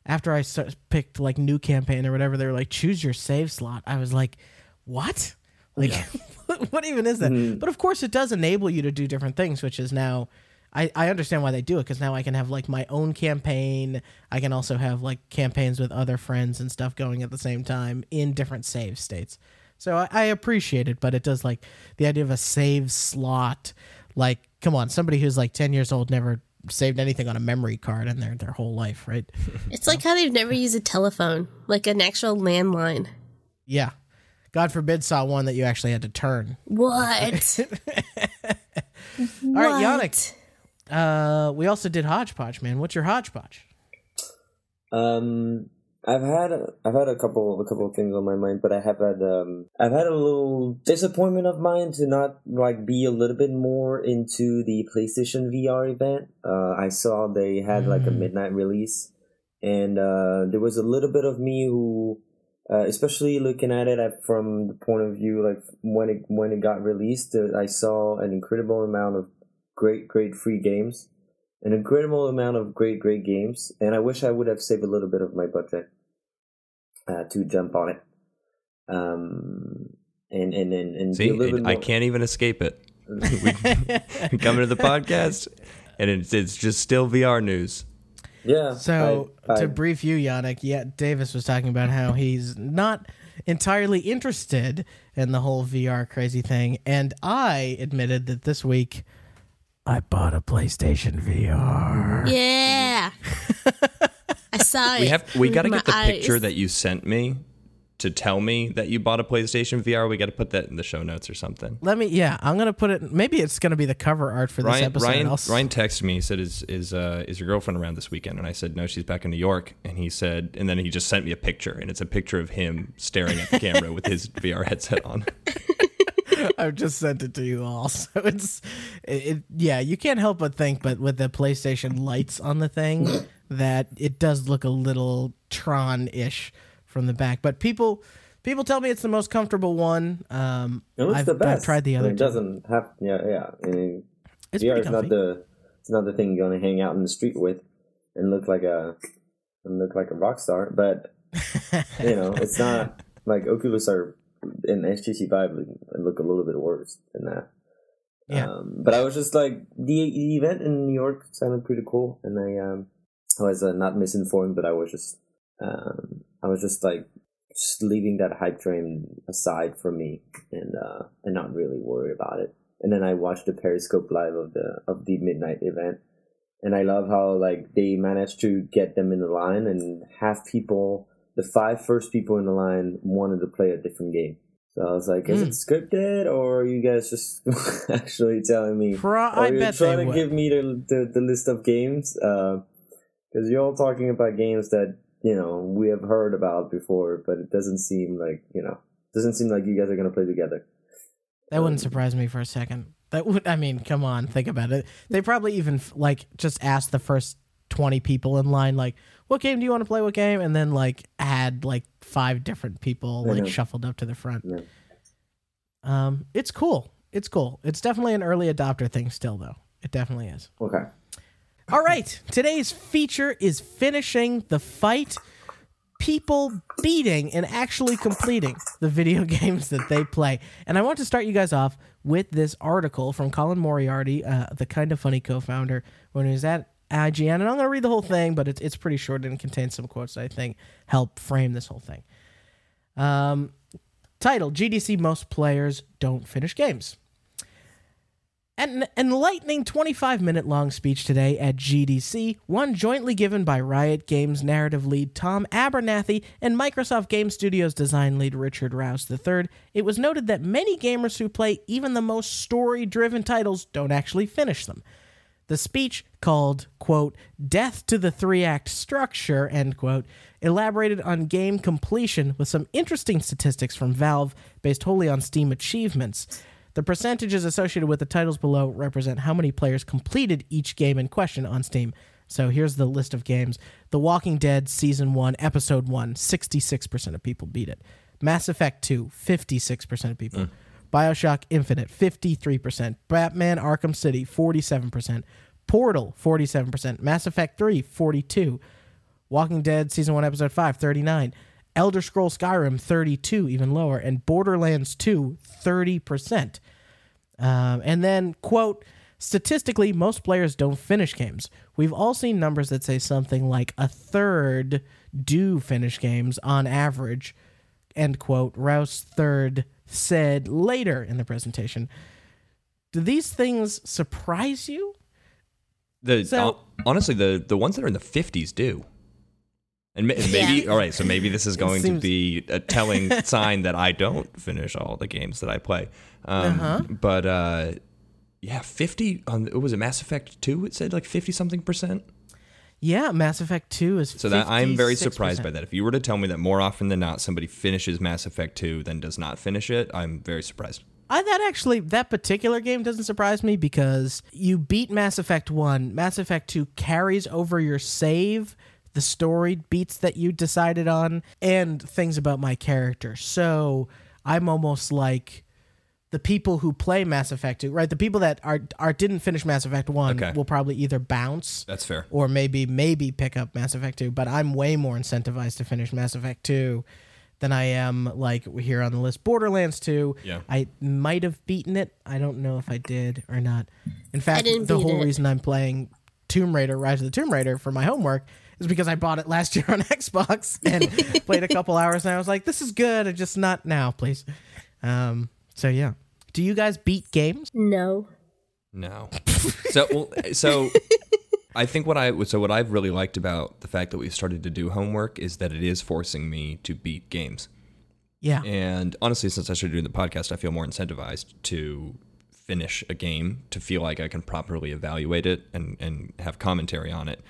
after I start, picked like new campaign or whatever, they were like, choose your save slot. I was like, what? Like, what even is that? Mm-hmm. But of course, it does enable you to do different things, which is now. I, I understand why they do it because now I can have like my own campaign. I can also have like campaigns with other friends and stuff going at the same time in different save states. So I, I appreciate it, but it does like the idea of a save slot. Like, come on, somebody who's like ten years old never saved anything on a memory card in their their whole life, right? It's like how they've never used a telephone, like an actual landline. Yeah. God forbid saw one that you actually had to turn. What? All right, Yannick. Uh, we also did hodgepodge, man. What's your hodgepodge? Um, I've had I've had a couple a couple of things on my mind, but I have had um I've had a little disappointment of mine to not like be a little bit more into the PlayStation VR event. Uh, I saw they had like a Mm. midnight release, and uh, there was a little bit of me who, uh, especially looking at it from the point of view like when it when it got released, uh, I saw an incredible amount of great great free games an incredible amount of great, great games, and I wish I would have saved a little bit of my budget uh, to jump on it. Um, and and and, and See, a little bit I can't even escape it. we come into the podcast, and it's it's just still VR news. Yeah. So I- I- to brief you, Yannick, yeah, Davis was talking about how he's not entirely interested in the whole VR crazy thing, and I admitted that this week I bought a PlayStation VR. Yeah. I saw it. We have we got to get the picture that you sent me to tell me that you bought a PlayStation VR. We got to put that in the show notes or something. Let me, yeah, I'm gonna put it. Maybe it's gonna be the cover art for this episode. Ryan, I'll s- Ryan texted me. He said, "Is is uh, is your girlfriend around this weekend?" And I said, "No, she's back in New York." And he said, and then he just sent me a picture, and it's a picture of him staring at the camera with his VR headset on. I've just sent it to you all. So it's, it, it, yeah, you can't help but think, but with the PlayStation lights on the thing, that it does look a little Tron ish from the back. But people, people tell me it's the most comfortable one. Um, it looks I've, the best. I've tried the I other. mean, it doesn't have. Yeah, yeah. I mean, It's VR is not the. It's not the thing you're gonna hang out in the street with, and look like a, and look like a rock star. But you know, it's not like Oculus are and HTC Vive look, look a little bit worse than that. Yeah. Um, but I was just like the, the event in New York sounded pretty cool, and I um I was uh, not misinformed, but I was just um I was just like just leaving that hype train aside for me and uh and not really worried about it. And then I watched the Periscope live of the of the midnight event, and I love how like they managed to get them in the line and have people the five first people in the line wanted to play a different game. So I was like, is Hmm. it scripted or are you guys just actually telling me? Pro- or I you're trying to would. give me the, the, the list of games? Because you're all talking about games that, you know, we have heard about before, but it doesn't seem like, you know, doesn't seem like you guys are going to play together. That wouldn't surprise me for a second. That would, I mean, come on, think about it. They probably even like just asked the first twenty people in line, like, "What game do you want to play? What game?" And then like had like five different people like shuffled up to the front. Um, it's cool. It's cool. It's definitely an early adopter thing, still though. It definitely is. Okay. All right, today's feature is finishing the fight. People beating and actually completing the video games that they play. And I want to start you guys off with this article from Colin Moriarty, uh, the kind of funny co founder, when he was at IGN. And I'm going to read the whole thing, but it's, it's pretty short and contains some quotes that I think help frame this whole thing. Um, title GDC Most Players Don't Finish Games. An enlightening 25 minute long speech today at GDC, one jointly given by Riot Games narrative lead Tom Abernathy and Microsoft Game Studios design lead Richard Rouse III, it was noted that many gamers who play even the most story driven titles don't actually finish them. The speech, called, quote, Death to the Three Act Structure, end quote, elaborated on game completion with some interesting statistics from Valve based wholly on Steam achievements. The percentages associated with the titles below represent how many players completed each game in question on Steam. So here's the list of games The Walking Dead Season 1, Episode 1, 66% of people beat it. Mass Effect 2, 56% of people. Hmm. Bioshock Infinite, 53%. Batman Arkham City, 47%. Portal, 47%. Mass Effect 3, 42 Walking Dead Season 1, Episode 5, 39. Elder Scrolls Skyrim, 32, even lower. And Borderlands 2, 30%. Um, and then, quote, statistically, most players don't finish games. We've all seen numbers that say something like a third do finish games on average, end quote. Rouse third said later in the presentation. Do these things surprise you? The So- hon- honestly, the the ones that are in the fifties do. And maybe Yeah. all right, so maybe this is going seems- to be a telling sign that I don't finish all the games that I play. Um, Uh-huh. But uh, yeah, fifty on it was a Mass Effect two. It said like fifty something percent. Yeah, Mass Effect 2 is So that I'm very 56%. surprised by that. If you were to tell me that more often than not somebody finishes Mass Effect two than does not finish it, I'm very surprised. I that actually that particular game doesn't surprise me because you beat Mass Effect 1, Mass Effect 2 carries over your save, the story beats that you decided on and things about my character. So, I'm almost like the people who play Mass Effect 2, right? The people that are are didn't finish Mass Effect 1 Okay. will probably either bounce That's fair. or maybe maybe pick up Mass Effect 2, but I'm way more incentivized to finish Mass Effect 2 than I am like here on the list Borderlands 2. Yeah. I might have beaten it. I don't know if I did or not. In fact, the whole it. reason I'm playing Tomb Raider Rise of the Tomb Raider for my homework is because I bought it last year on Xbox and played a couple hours and I was like this is good, it's just not now, please. Um so yeah. Do you guys beat games? No. No. so well, so I think what I so what I've really liked about the fact that we started to do homework is that it is forcing me to beat games. Yeah. And honestly, since I started doing the podcast, I feel more incentivized to finish a game to feel like I can properly evaluate it and and have commentary on it.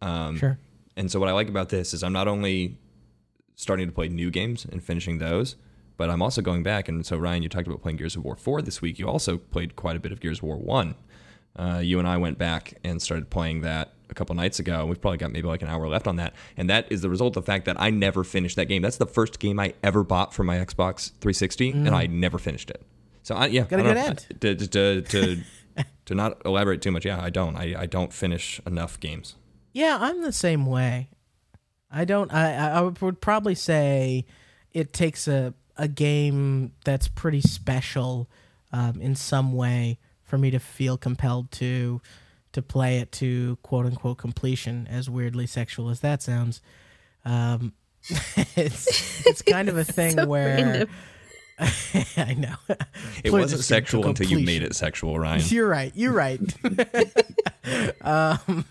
Um, Sure. And so what I like about this is I'm not only starting to play new games and finishing those, but I'm also going back. And so Ryan, you talked about playing Gears of War 4 this week. You also played quite a bit of Gears of War 1. Uh, you and I went back and started playing that a couple nights ago. We've probably got maybe like an hour left on that. And that is the result of the fact that I never finished that game. That's the first game I ever bought for my Xbox 360, and I never finished it. So I yeah, Mm. Got a good know. end. To, to, to, to not elaborate too much, yeah, I don't. I, I don't finish enough games. Yeah, I'm the same way. I don't. I I would probably say it takes a a game that's pretty special um, in some way for me to feel compelled to to play it to quote unquote completion. As weirdly sexual as that sounds, um, it's it's kind of a thing So where. I know It Play wasn't this game sexual until you made it sexual, Ryan. You're right. You're right. um,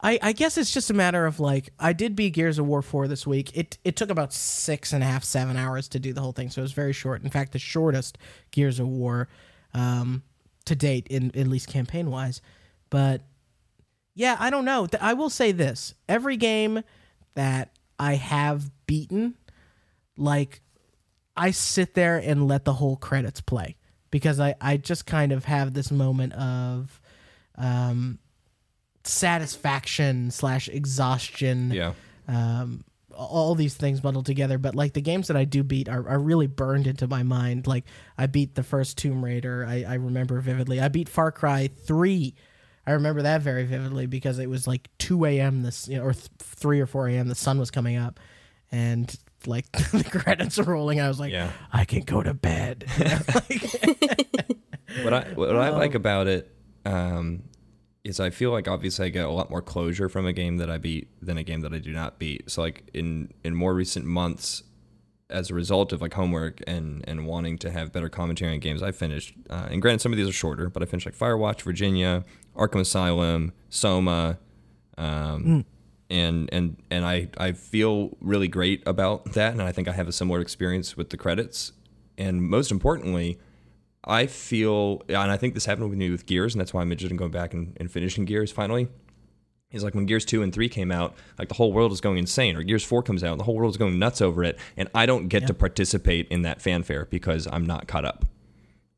I I guess it's just a matter of like I did beat Gears of War four this week. It it took about six and a half seven hours to do the whole thing, so it was very short. In fact, the shortest Gears of War um, to date, in at least campaign wise. But yeah, I don't know. I will say this: every game that I have beaten, like I sit there and let the whole credits play because I, I just kind of have this moment of um, satisfaction slash exhaustion. Yeah. Um, all these things bundled together, but like the games that I do beat are, are really burned into my mind. Like I beat the first Tomb Raider, I, I remember vividly. I beat Far Cry three. I remember that very vividly because it was like two a.m. this, you know, or th- three or four a.m. The sun was coming up, and like the credits are rolling. I was like, Yeah. I can go to bed. You know, what I what I Um, like about it um, is I feel like obviously I get a lot more closure from a game that I beat than a game that I do not beat. So like in in more recent months, as a result of like homework and and wanting to have better commentary on games, I finished. Uh, and granted, some of these are shorter, but I finished like Firewatch, Virginia, Arkham Asylum, Soma. Um, and and and I I feel really great about that, and I think I have a similar experience with the credits. And most importantly, I feel, and I think this happened with me with Gears, and that's why I'm interested in going back and, and finishing Gears finally. Is like when Gears 2 and 3 came out, like the whole world is going insane, or Gears 4 comes out, and the whole world is going nuts over it, and I don't get to participate in that fanfare because I'm not caught up.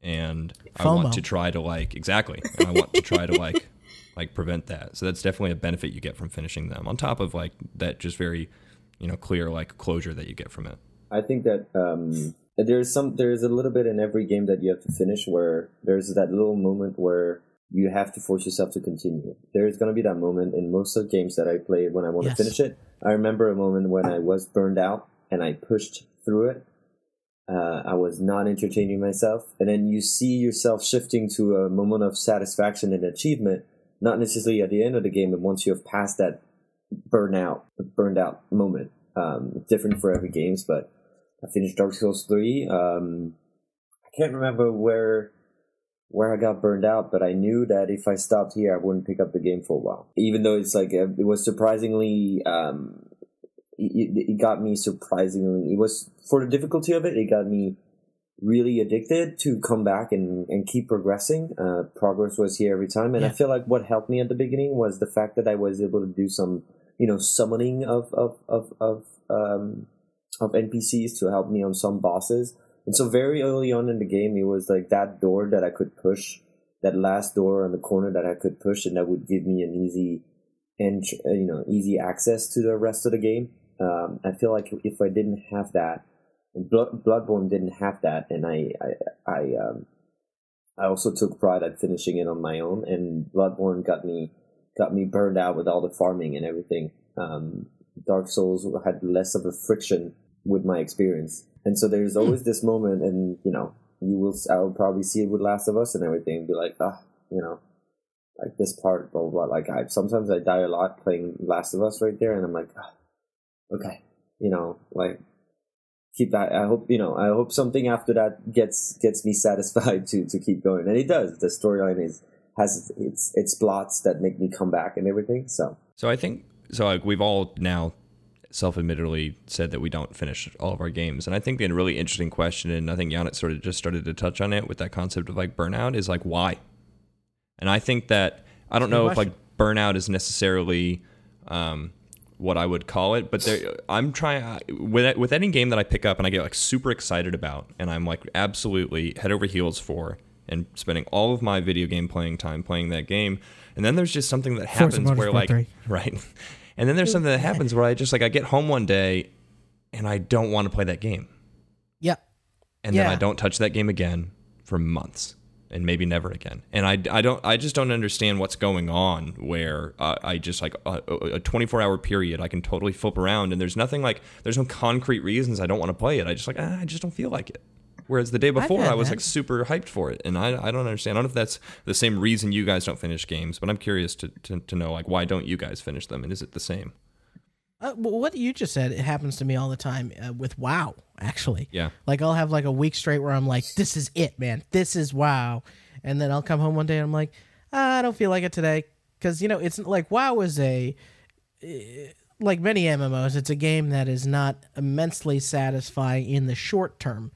And I FOMO. want to try to like, exactly, and I want to try to like, like prevent that. So that's definitely a benefit you get from finishing them, on top of like that just very, you know, clear like closure that you get from it. I think that um, there's some there's a little bit in every game that you have to finish where there's that little moment where you have to force yourself to continue. There's gonna be that moment in most of the games that I play when I want Yes. to finish it. I remember a moment when I was burned out and I pushed through it. Uh, I was not entertaining myself, and then you see yourself shifting to a moment of satisfaction and achievement, not necessarily at the end of the game, but once you have passed that burnout, burned out moment. Um, different for every games, but I finished Dark Souls three. Um, I can't remember where where I got burned out, but I knew that if I stopped here, I wouldn't pick up the game for a while. Even though it's like it was surprisingly, um, it, it got me surprisingly. It was for the difficulty of it. It got me really addicted to come back and, and keep progressing. Uh, progress was here every time, and I feel like what helped me at the beginning was the fact that I was able to do some, you know, summoning of of of of um, of NPCs to help me on some bosses. And so very early on in the game, it was like that door that I could push, that last door on the corner that I could push, and that would give me an easy, and you know, easy access to the rest of the game. Um, I feel like if I didn't have that, Blood, Bloodborne didn't have that, and I, I, I, um, I also took pride at finishing it on my own. And Bloodborne got me, got me burned out with all the farming and everything. Um, Dark Souls had less of a friction with my experience, and so there's always this moment, and you know, you will, I will probably see it with Last of Us and everything, and be like, ah, you know, like this part, blah blah. blah. Like I sometimes I die a lot playing Last of Us right there, and I'm like, ah, okay, you know, like keep that. I hope you know. I hope something after that gets gets me satisfied to to keep going, and it does. The storyline is has its its plots that make me come back and everything. So So I think so. Like we've all now self-admittedly said that we don't finish all of our games, and I think a really interesting question, and I think Janet sort of just started to touch on it with that concept of like burnout is like why. And I think that I don't know if like burnout is necessarily um, what I would call it, but there, I'm trying with with any game that I pick up and I get like super excited about, and I'm like absolutely head over heels for, and spending all of my video game playing time playing that game, and then there's just something that happens where like 3. right, and then there's something that happens where I just like I get home one day, and I don't want to play that game, Yeah. and then I don't touch that game again for months and maybe never again. And I, I don't I just don't understand what's going on where uh, I just like a, a 24 hour period I can totally flip around and there's nothing like there's no concrete reasons I don't want to play it. I just like ah, I just don't feel like it. Whereas the day before I was that. like super hyped for it, and I, I don't understand. I don't know if that's the same reason you guys don't finish games, but I'm curious to, to, to know like why don't you guys finish them, and is it the same? Uh, what you just said, it happens to me all the time uh, with WoW, actually. Yeah. Like, I'll have like a week straight where I'm like, this is it, man. This is WoW. And then I'll come home one day and I'm like, ah, I don't feel like it today. Because, you know, it's like WoW is a, eh, like many MMOs, it's a game that is not immensely satisfying in the short term,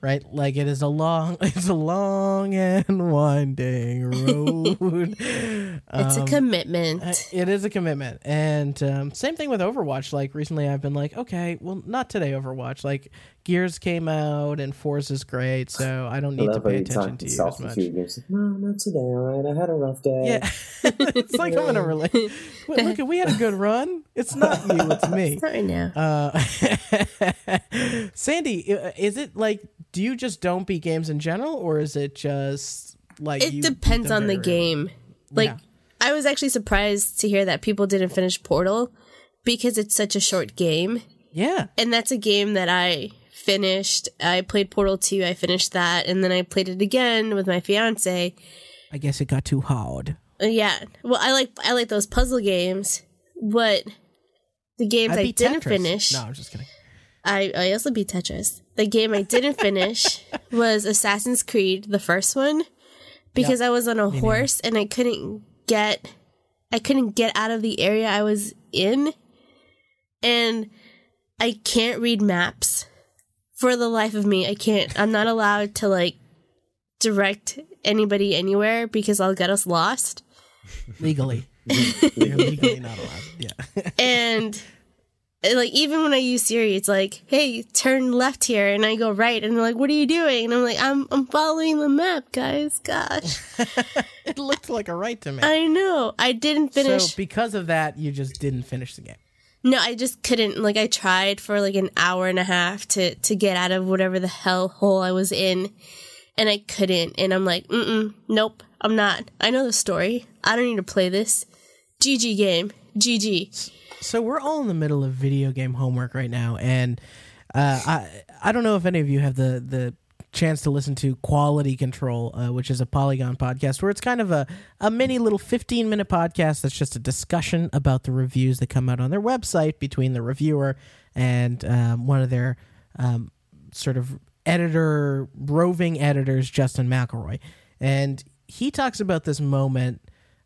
right? Like it is a long, it's a long and winding road. It's a commitment. It is a commitment, and um, same thing with Overwatch. Like recently, I've been like, okay, well, not today. Overwatch, like Gears came out, and Force is great, so I don't I need to pay attention to you as yourself a much. few games. No, not today. All right, I had a rough day. Yeah, it's like I'm gonna relate. Wait, look, we had a good run. It's not you, it's me. Not right now. Uh, Sandy, is it like do you just don't beat games in general, or is it just like it you depends on the very rarely? game. Like Yeah. I was actually surprised to hear that people didn't finish Portal because it's such a short game. Yeah, And that's a game that I finished. I played Portal 2, I finished that, and then I played it again with my fiance. I guess it got too hard. Uh, yeah. Well, I like I like those puzzle games, but the games I, didn't Tetris. finish. No, I'm just kidding. I, I also beat Tetris. The game I didn't finish was Assassin's Creed, the first one, because I was on a horse and I couldn't get I couldn't get out of the area I was in. And I can't read maps. For the life of me, I can't. I'm not allowed to like direct anybody anywhere because I'll get us lost. legally. You're legally not allowed. Yeah. and like even when I use Siri, it's like, "Hey, turn left here," and I go right, and they're like, "What are you doing?" And I'm like, "I'm I'm following the map, guys. Gosh, it looked like a right to me. I know. I didn't finish. So because of that, you just didn't finish the game. No, I just couldn't. Like I tried for like an hour and a half to to get out of whatever the hell hole I was in, and I couldn't. And I'm like, "Mm, nope, I'm not. I know the story. I don't need to play this. GG game. GG." So we're all in the middle of video game homework right now, and uh, I I don't know if any of you have the the chance to listen to Quality Control, uh, which is a Polygon podcast, where it's kind of a a mini little fifteen minute podcast that's just a discussion about the reviews that come out on their website between the reviewer and um, one of their um, sort of editor roving editors, Justin McElroy. and he talks about this moment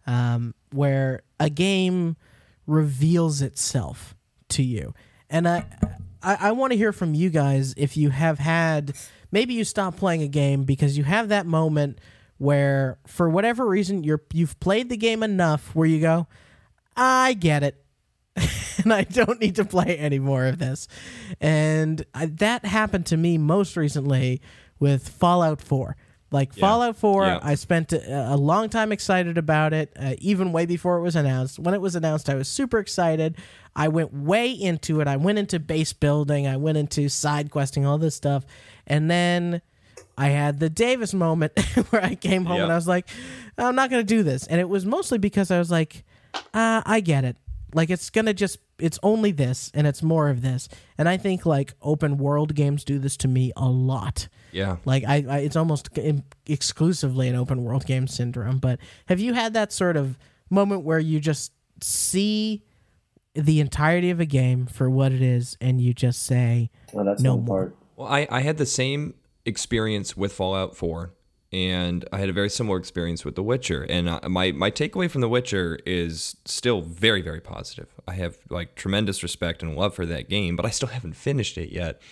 um, where a game reveals itself to you, and I I, I want to hear from you guys if you have had maybe you stop playing a game because you have that moment where for whatever reason you're you've played the game enough where you go, I get it. and I don't need to play any more of this. And I, that happened to me most recently with Fallout 4. Like Fallout 4, Yeah. I spent a, a long time excited about it, uh, even way before it was announced. When it was announced, I was super excited. I went way into it. I went into base building, I went into side questing, all this stuff. And then I had the Davis moment where I came home Yeah. and I was like, I'm not going to do this. And it was mostly because I was like, uh, I get it. Like it's going to just, it's only this and it's more of this. And I think like open world games do this to me a lot. Yeah. Like I, I it's almost im- exclusively an open world game syndrome. But have you had that sort of moment where you just see the entirety of a game for what it is and you just say, Well, that's No more. part. Well, I, I had the same experience with Fallout 4, and I had a very similar experience with The Witcher. And uh, my, my takeaway from The Witcher is still very, very positive. I have like tremendous respect and love for that game, but I still haven't finished it yet.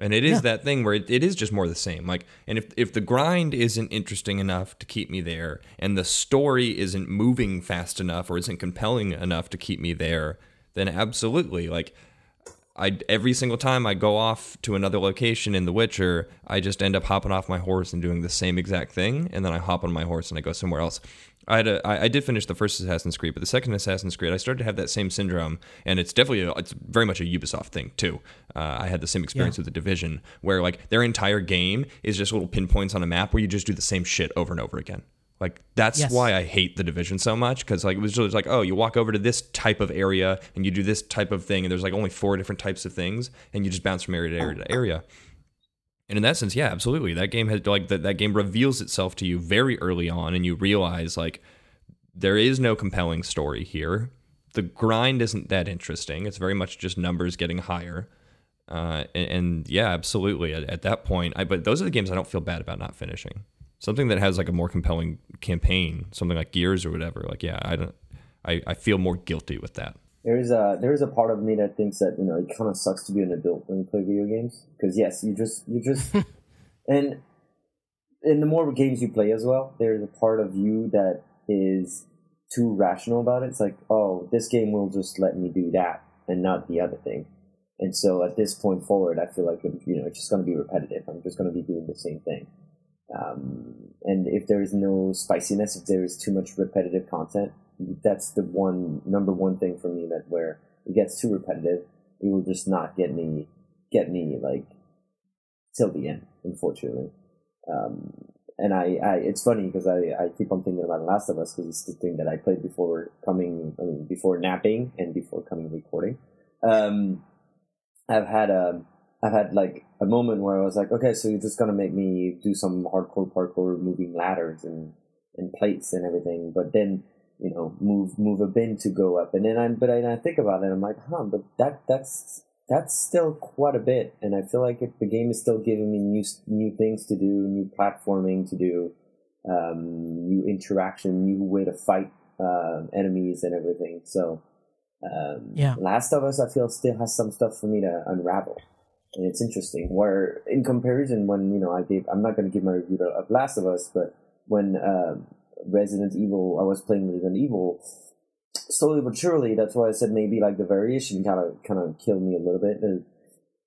And it is that thing where it, it is just more the same. Like, and if if the grind isn't interesting enough to keep me there, and the story isn't moving fast enough or isn't compelling enough to keep me there, then absolutely, like, I every single time I go off to another location in The Witcher, I just end up hopping off my horse and doing the same exact thing, and then I hop on my horse and I go somewhere else. I had a, I, I did finish the first Assassin's Creed, but the second Assassin's Creed, I started to have that same syndrome, and it's definitely a, it's very much a Ubisoft thing too. Uh, I had the same experience with the Division, where like their entire game is just little pinpoints on a map where you just do the same shit over and over again. Like that's Yes. why I hate the division so much because like it was just like oh you walk over to this type of area and you do this type of thing and there's like only four different types of things and you just bounce from area to area to area. And in that sense, yeah, absolutely. That game has like that that game reveals itself to you very early on and you realize like there is no compelling story here. The grind isn't that interesting. It's very much just numbers getting higher. Uh, and, and yeah, absolutely. At, at that point, I but those are the games I don't feel bad about not finishing. Something that has like a more compelling campaign, something like Gears or whatever. Like, yeah, I don't. I, I feel more guilty with that. There is a there is a part of me that thinks that you know it kind of sucks to be an adult when you play video games because yes, you just you just and and the more games you play as well, there's a part of you that is too rational about it. It's like, oh, this game will just let me do that and not the other thing. And so at this point forward, I feel like it, you know it's just going to be repetitive. I'm just going to be doing the same thing. Um, and if there is no spiciness, if there is too much repetitive content, that's the one number one thing for me that where it gets too repetitive, it will just not get me get me like till the end, unfortunately. Um, and I, I, it's funny because I, I keep on thinking about Last of Us because it's the thing that I played before coming, I mean, before napping and before coming recording. Um, I've had a, I've had like a moment where I was like, okay, so you're just gonna make me do some hardcore parkour, moving ladders and and plates and everything, but then you know move move a bin to go up, and then I but I, I think about it, I'm like, huh, but that that's that's still quite a bit, and I feel like the game is still giving me new new things to do, new platforming to do, um, new interaction, new way to fight uh, enemies and everything. So. Um, Yeah. Last of Us, I feel still has some stuff for me to unravel and it's interesting. Where in comparison, when you know I gave, I'm not going to give my review of Last of Us, but when uh, Resident Evil, I was playing Resident Evil, slowly but surely. That's why I said maybe like the variation kind of kind of killed me a little bit. And,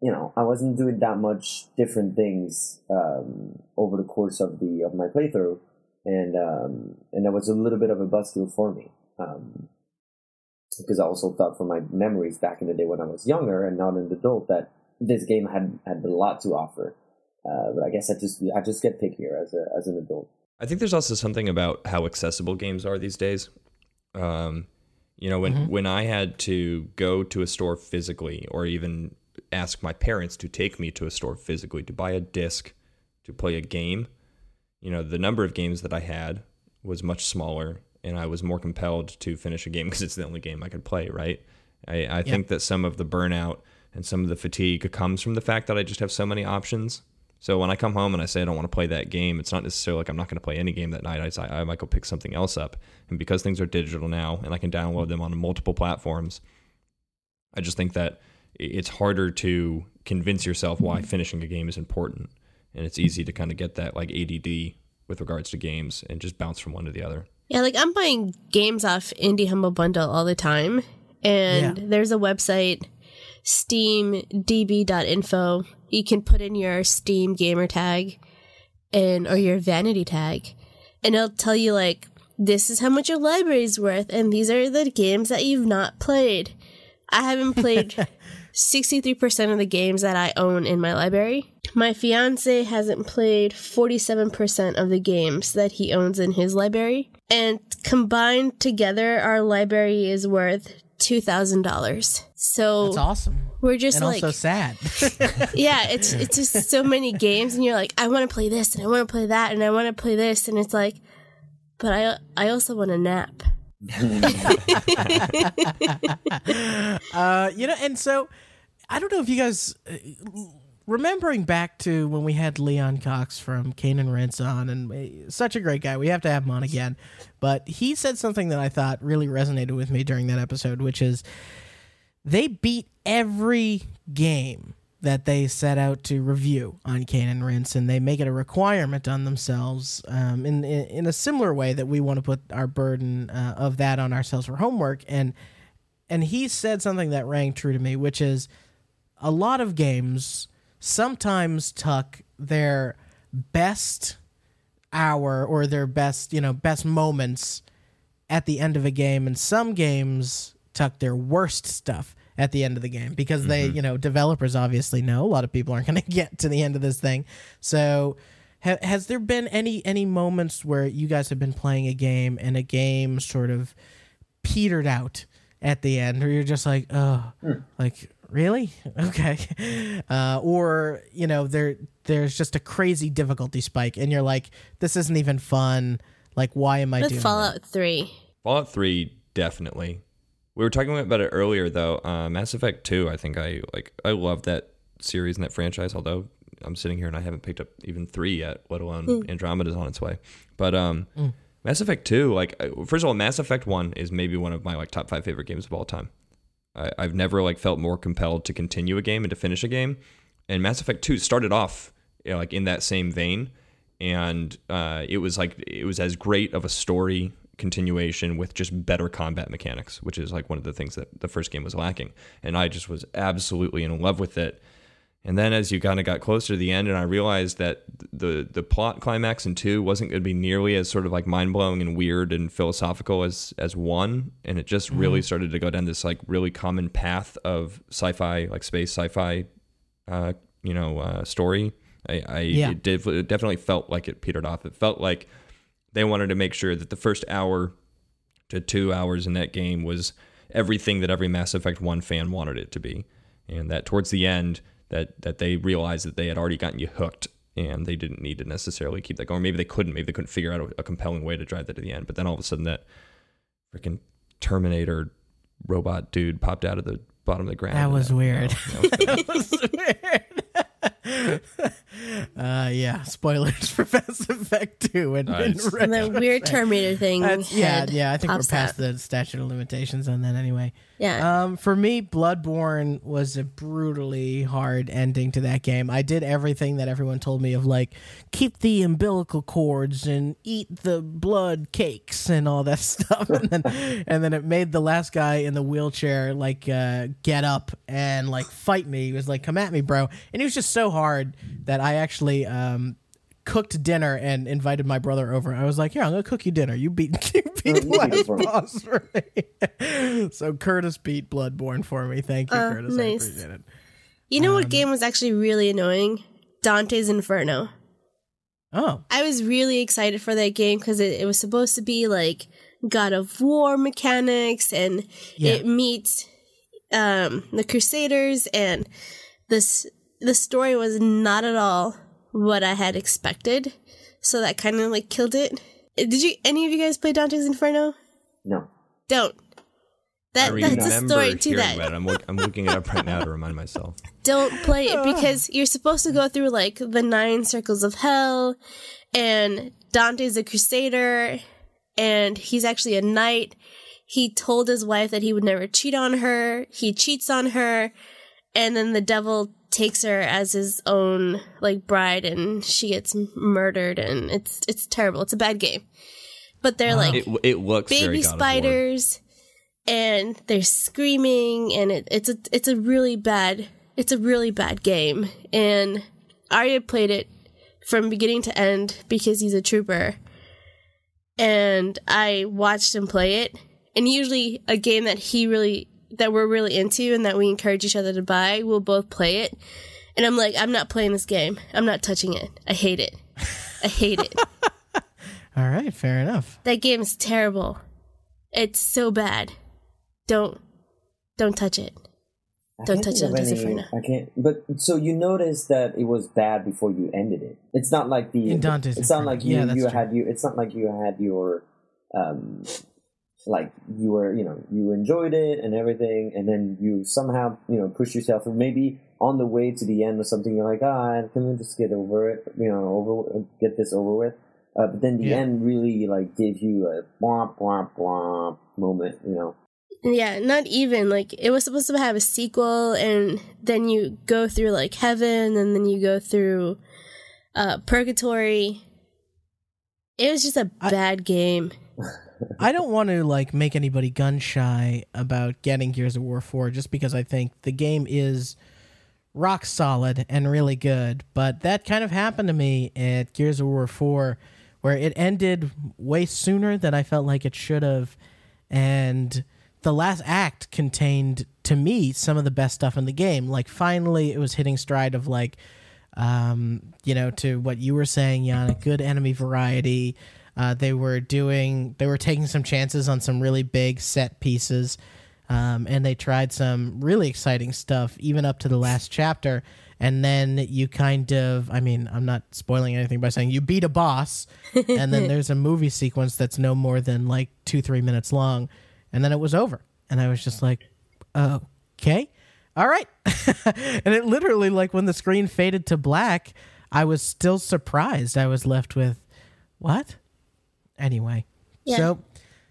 you know, I wasn't doing that much different things um, over the course of the of my playthrough, and um, and that was a little bit of a buzzkill for me. Um, because I also thought from my memories back in the day when I was younger and not an adult that this game had had a lot to offer. Uh, but I guess I just I just get pickier as a as an adult. I think there's also something about how accessible games are these days. Um, you know, when when I had to go to a store physically, or even ask my parents to take me to a store physically to buy a disc to play a game, you know, the number of games that I had was much smaller, and I was more compelled to finish a game because it's the only game I could play. Right? I, I think that some of the burnout and some of the fatigue comes from the fact that I just have so many options So when I come home and I say I don't want to play that game, it's not necessarily like I'm not going to play any game that night. I, decide I might go pick something else up. And because things are digital now and I can download them on multiple platforms, I just think that it's harder to convince yourself why finishing a game is important. And it's easy to kind of get that like ADD with regards to games and just bounce from one to the other. Yeah, like I'm buying games off Indie Humble Bundle all the time. And Yeah. there's a website, steamdb.info. You can put in your Steam gamer tag and or your vanity tag. And it'll tell you like this is how much your library is worth and these are the games that you've not played. I haven't played 63% of the games that I own in my library. My fiance hasn't played 47% of the games that he owns in his library. And combined together, our library is worth $2,000. So That's awesome. we're just And like, also sad. yeah, it's, it's just so many games. And you're like, I want to play this and I want to play that and I want to play this. And it's like, but I, I also want a nap. uh, you know, and so I don't know if you guys uh, remembering back to when we had Leon Cox from Cane and Rinse on, and uh, such a great guy. We have to have him on again. But he said something that I thought really resonated with me during that episode, which is they beat every game that they set out to review on Cane and Rinse, and they make it a requirement on themselves um, in, in in a similar way that we want to put our burden uh, of that on ourselves for homework. And and he said something that rang true to me, which is a lot of games sometimes tuck their best hour or their best you know best moments at the end of a game, and some games tuck their worst stuff at the end of the game because they, mm-hmm. you know, developers obviously know. A lot of people aren't going to get to the end of this thing. So, ha- has there been any any moments where you guys have been playing a game and a game sort of petered out at the end, or you're just like, oh, like really, okay, uh, or you know, there there's just a crazy difficulty spike, and you're like, this isn't even fun. Like, why am I With doing? Fallout 3. Fallout 3 definitely. We were talking about it earlier though. Uh, Mass Effect 2, I think I like I love that series and that franchise, although I'm sitting here and I haven't picked up even 3 yet, let alone Andromeda's on its way. But um Mass Effect 2, like uh, first of all, Mass Effect 1 is maybe one of my like top 5 favorite games of all time. I, I've never like felt more compelled to continue a game and to finish a game. And Mass Effect 2 started off you know, like in that same vein and uh, it was like it was as great of a story continuation with just better combat mechanics, which is like one of the things that the first game was lacking. And I just was absolutely in love with it. And then as you kind of got closer to the end, and I realized that the the plot climax in two wasn't going to be nearly as sort of like mind blowing and weird and philosophical as as one, and it just really started to go down this like really common path of sci-fi, like space sci-fi, uh, you know, uh, story. I, I Yeah. it, did, it definitely felt like it petered off. It felt like they wanted to make sure that the first hour to two hours in that game was everything that every Mass Effect One fan wanted it to be, and that towards the end that that they realized that they had already gotten you hooked and they didn't need to necessarily keep that going. Maybe they couldn't. Maybe they couldn't figure out a, a compelling way to drive that to the end. But then all of a sudden that freaking Terminator robot dude popped out of the bottom of the ground. That was weird. that was- that was weird. uh, yeah, spoilers for Mass Effect 2 and, and Nice. And the weird Terminator thing. That's- yeah, yeah, I think we're past out. the statute of limitations on that anyway. Yeah. Um, for me, Bloodborne was a brutally hard ending to that game. I did everything that everyone told me of, like keep the umbilical cords and eat the blood cakes and all that stuff, and then and then it made the last guy in the wheelchair like uh, get up and like fight me. He was like, "Come at me, bro!" And it was just so hard that I actually um cooked dinner and invited my brother over. I was like, "Here, I'm gonna cook you dinner. You beat you beat the last boss for me." so Curtis beat Bloodborne for me. Thank you, Oh, Curtis. nice. I appreciate it. you know um, what game was actually really annoying? Dante's Inferno. Oh, I was really excited for that game because it, it was supposed to be like God of War mechanics and Yeah. it meets um, the Crusaders and this the story was not at all what I had expected. So that kind of like killed it. Did you any of you guys play Dante's Inferno? No. Don't. That I that's a story to that. it. I'm, look, I'm looking it up right now to remind myself. don't play it because you're supposed to go through like the nine circles of hell and Dante's a crusader and he's actually a knight. He told his wife that he would never cheat on her. He cheats on her and then the devil takes her as his own like bride and she gets murdered and it's it's terrible. It's a bad game. But they're uh-huh. like It it looks baby God spiders and they're screaming and it, it's a it's a really bad it's a really bad game. And Arya played it from beginning to end because he's a trooper. And I watched him play it. And usually a game that he really that we're really into and that we encourage each other to buy we'll both play it and I'm like I'm not playing this game I'm not touching it I hate it I hate it All right, fair enough. that game is terrible. It's so bad. Don't don't touch it. I Don't touch it any- Inferno. I can't. But so you noticed that it was bad before you ended it. It's not like the. In Dante's It's not like you. Yeah, that's you true. had you. It's not like you had your, um, like you were. You know, you enjoyed it and everything, and then you somehow you know push yourself. And maybe on the way to the end or something, you're like, ah, can we just get over it? You know, over get this over with. Uh, but then the Yeah. end really like gave you a womp womp womp moment. You know. Yeah, not even like it was supposed to have a sequel and then you go through like heaven and then you go through uh purgatory. It was just a I- bad game. I don't want to like make anybody gun shy about getting Gears of War 4 just because I think the game is rock solid and really good. But that kind of happened to me at Gears of War 4 where it ended way sooner than I felt like it should have. And the last act contained, to me, some of the best stuff in the game. Like, finally, it was hitting stride of like, um, you know, to what you were saying, Jan, good enemy variety. Uh, they were doing, they were taking some chances on some really big set pieces, um, and they tried some really exciting stuff, even up to the last chapter. And then you kind of, I mean, I'm not spoiling anything by saying you beat a boss, and then there's a movie sequence that's no more than like two, three minutes long, and then it was over. And I was just like, okay, all right. and it literally, like, when the screen faded to black, I was still surprised. I was left with, what? Anyway, Yeah. so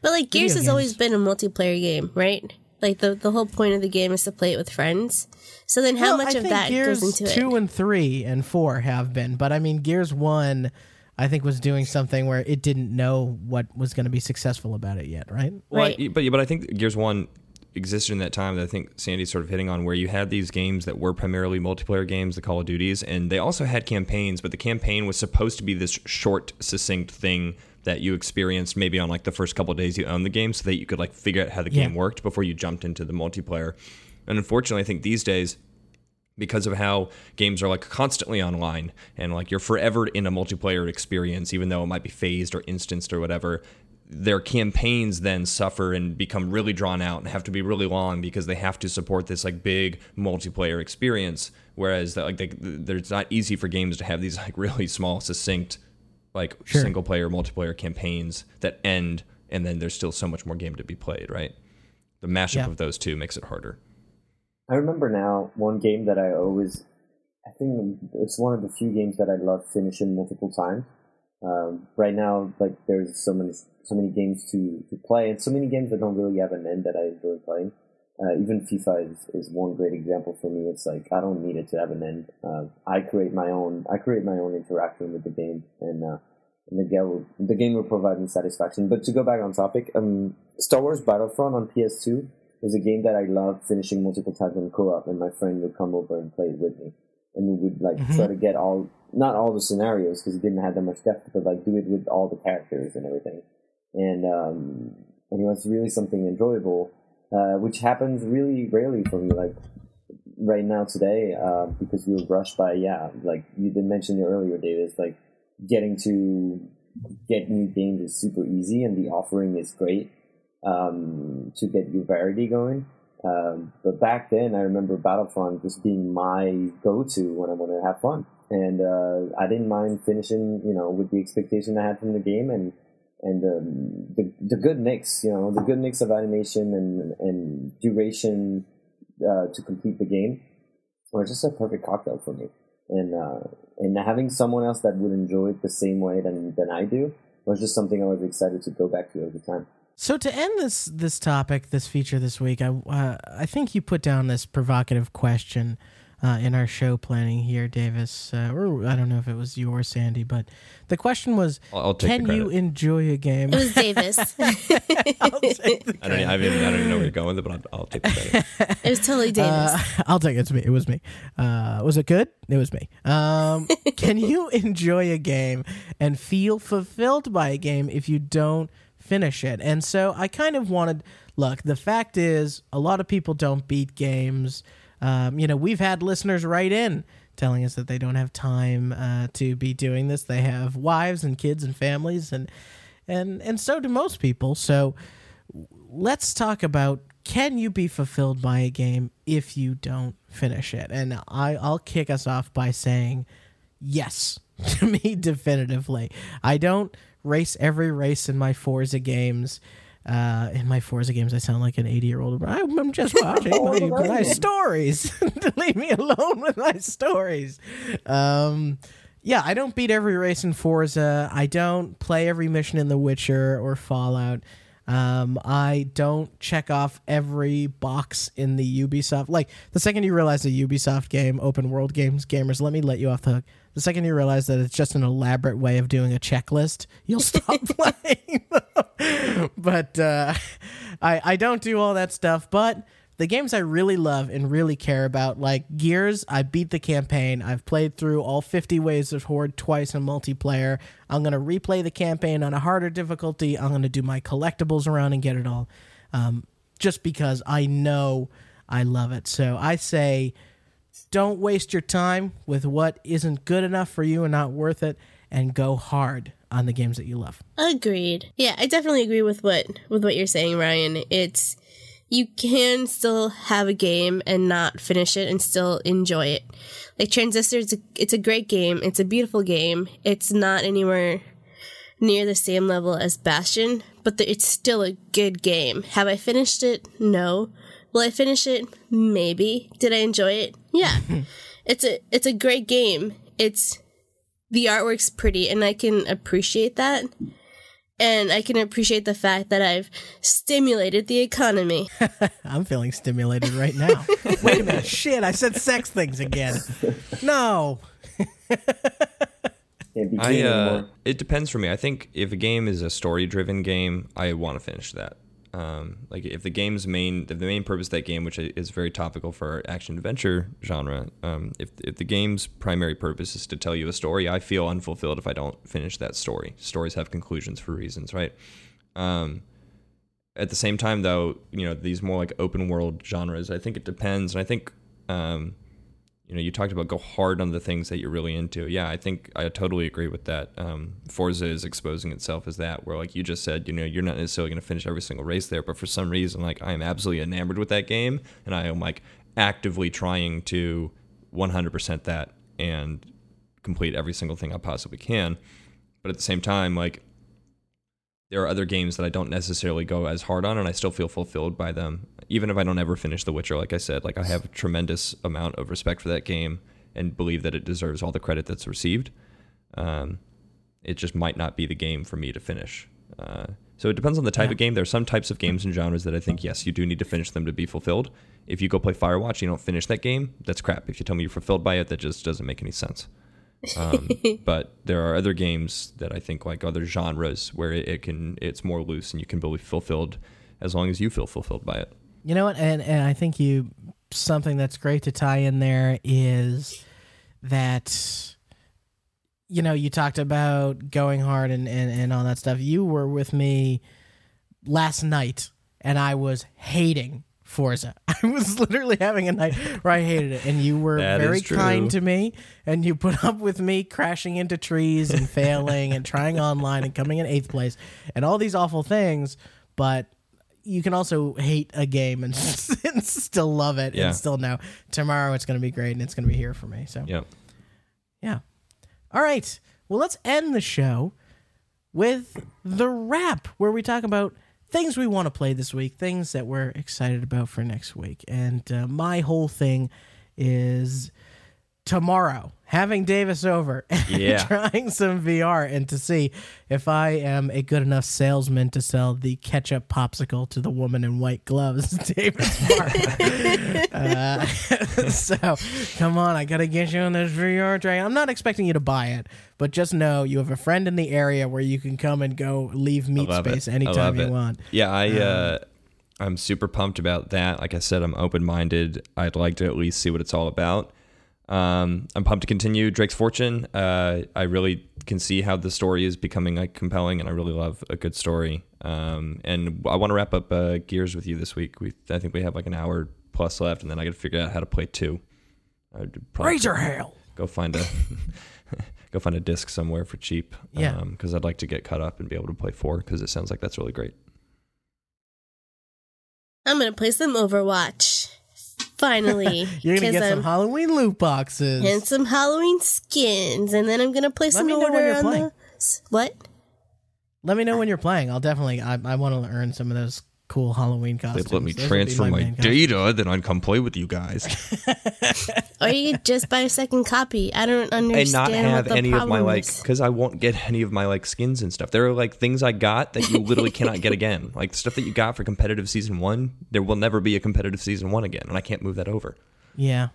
But like Gears Video has always been a multiplayer game, right? Like the the whole point of the game is to play it with friends. So then how Well, much I of think that Gears goes into two it? and three and four have been, but I mean Gears one, I think was doing something where it didn't know what was going to be successful about it yet, right? Well, Right. I- but but I think Gears One existed in that time that I think Sandy's sort of hitting on, where you had these games that were primarily multiplayer games, the Call of Duties, and they also had campaigns. But the campaign was supposed to be this short, succinct thing that you experienced maybe on like the first couple of days you owned the game, so that you could like figure out how the Yeah. game worked before you jumped into the multiplayer. And unfortunately, I think these days because of how games are like constantly online and like you're forever in a multiplayer experience even though it might be phased or instanced or whatever their campaigns then suffer and become really drawn out and have to be really long because they have to support this like big multiplayer experience whereas like they, it's not easy for games to have these like really small succinct like Sure. single player multiplayer campaigns that end and then there's still so much more game to be played right the mashup Yeah. of those two makes it harder I remember now one game that I always, I think it's one of the few games that I love finishing multiple times. Um, right now, like there's so many so many games to, to play, and so many games that don't really have an end that I enjoy playing. Uh, even FIFA is, is one great example for me. It's like I don't need it to have an end. Uh, I create my own. I create my own interaction with the game, and, uh, and the game will, the game will provide me satisfaction. But to go back on topic, um, Star Wars Battlefront on PS2 is a game that I love finishing multiple times in co-op, and my friend would come over and play it with me, and we would like Mhm. try to get all not all the scenarios because it didn't have that much depth, but like do it with all the characters and everything, and um, and it was really something enjoyable, uh, which happens really rarely for me. Like right now today, uh, because we were rushed by yeah, like you did mention earlier, David. It's like getting to get new games is super easy, and the offering is great um, to get your variety going. Um, but back then, I remember Battlefront just being my go-to when I wanted to have fun, and uh, I didn't mind finishing, you know, with the expectation I had from the game, and and um, the the good mix, you know, the good mix of animation and and duration uh, to complete the game, or just a perfect cocktail for me. And uh, and having someone else that would enjoy it the same way than than I do was just something I was excited to go back to every time. So to end this this topic, this feature this week, I uh, I think you put down this provocative question uh, in our show planning here, Davis, uh, or I don't know if it was you or Sandy, but the question was, I'll, I'll can you enjoy a game? It was Davis. I'll take the I don't, I, even, I don't even know where you're going with it, but I'll, I'll take the credit. it was totally Davis. Uh, I'll take it. It's me. It was me. Uh, was it good? It was me. Um, can you enjoy a game and feel fulfilled by a game if you don't finish it? And so I kind of wanted. Look, the fact is, a lot of people don't beat games. Um, you know, we've had listeners write in telling us that they don't have time uh, to be doing this. They have wives and kids and families, and and and so do most people. So let's talk about can you be fulfilled by a game if you don't finish it? And I, I'll kick us off by saying yes to me definitively. I don't race every race in my Forza games. Uh, in my Forza games, I sound like an 80 year old. I'm just watching my, my stories. Leave me alone with my stories. Um, yeah, I don't beat every race in Forza. I don't play every mission in The Witcher or Fallout. Um, I don't check off every box in the Ubisoft. Like the second you realize a Ubisoft game, open world games, gamers, let me let you off the hook. The second you realize that it's just an elaborate way of doing a checklist, you'll stop playing. but uh, I I don't do all that stuff. But the games I really love and really care about, like Gears, I beat the campaign. I've played through all 50 ways of Horde twice in multiplayer. I'm going to replay the campaign on a harder difficulty. I'm going to do my collectibles around and get it all. Um, just because I know I love it. So I say, don't waste your time with what isn't good enough for you and not worth it, and go hard on the games that you love. Agreed. Yeah, I definitely agree with what with what you're saying, Ryan. It's you can still have a game and not finish it and still enjoy it. Like Transistor, it's a, it's a great game. It's a beautiful game. It's not anywhere near the same level as Bastion, but the, it's still a good game. Have I finished it? No. Will I finish it? Maybe. Did I enjoy it? Yeah. it's a it's a great game. It's the artwork's pretty and I can appreciate that. And I can appreciate the fact that I've stimulated the economy. I'm feeling stimulated right now. Wait a minute. Shit, I said sex things again. No. I uh, it depends for me. I think if a game is a story-driven game, I want to finish that. Um, like if the game's main, if the main purpose of that game, which is very topical for our action adventure genre, um, if if the game's primary purpose is to tell you a story, I feel unfulfilled if I don't finish that story. Stories have conclusions for reasons, right? Um, at the same time, though, you know these more like open world genres. I think it depends, and I think um, you know, you talked about go hard on the things that you're really into. Yeah, I think I totally agree with that. Um, Forza is exposing itself as that, where like you just said, you know, you're not necessarily going to finish every single race there, but for some reason, like I am absolutely enamored with that game, and I am like actively trying to 100% that and complete every single thing I possibly can. But at the same time, like there are other games that I don't necessarily go as hard on, and I still feel fulfilled by them, even if I don't ever finish The Witcher. Like I said, like I have a tremendous amount of respect for that game and believe that it deserves all the credit that's received. Um, it just might not be the game for me to finish. Uh, so it depends on the type Yeah. of game. There are some types of games and genres that I think yes, you do need to finish them to be fulfilled. If you go play Firewatch, you don't finish that game. That's crap. If you tell me you're fulfilled by it, that just doesn't make any sense. Um, but there are other games that I think like other genres where it, it can it's more loose and you can be fulfilled as long as you feel fulfilled by it. You know what? And and I think you something that's great to tie in there is that you know you talked about going hard and and, and all that stuff. You were with me last night, and I was hating Forza. I was literally having a night where I hated it, and you were That very kind to me, and you put up with me crashing into trees and failing and trying online and coming in eighth place and all these awful things, but you can also hate a game and, and still love it Yeah. and still know tomorrow it's going to be great and it's going to be here for me. So yeah. yeah. All right. Well, let's end the show with the wrap, where we talk about things we want to play this week, things that we're excited about for next week. And uh, my whole thing is tomorrow having Davis over and Yeah. trying some VR and to see if I am a good enough salesman to sell the ketchup popsicle to the woman in white gloves, Davis uh, so come on, I gotta get you on this VR train. I'm not expecting you to buy it, but just know you have a friend in the area where you can come and go leave meat space it. Anytime you it. want. Yeah, I uh, I'm super pumped about that. Like I said, I'm open minded. I'd like to at least see what it's all about. Um, I'm pumped to continue Drake's Fortune. Uh, I really can see how the story is becoming like compelling, and I really love a good story. Um, and I want to wrap up uh, Gears with you this week. We I think we have like an hour plus left, and then I got to figure out how to play two. I'd probably Razor hail. go find a go find a disc somewhere for cheap. Yeah. because I'd like to get caught up and be able to play four because it sounds like that's really great. I'm gonna play some Overwatch. Finally, You're gonna get some I'm- Halloween loot boxes. and some Halloween skins, and then I'm gonna place Let an me know when order you're on playing. the what? Let me know when you're playing. I'll definitely. I, I want to earn some of those cool Halloween costumes. They'd let me Those transfer my, main costumes. data, then I'd come play with you guys Or you could just buy a second copy. I don't understand. and not have what the any of my like because I won't get any of my like skins and stuff. There are like things I got that you literally cannot get again. Like stuff that you got for competitive season one, there will never be a competitive season one again, and I can't move that over. Yeah,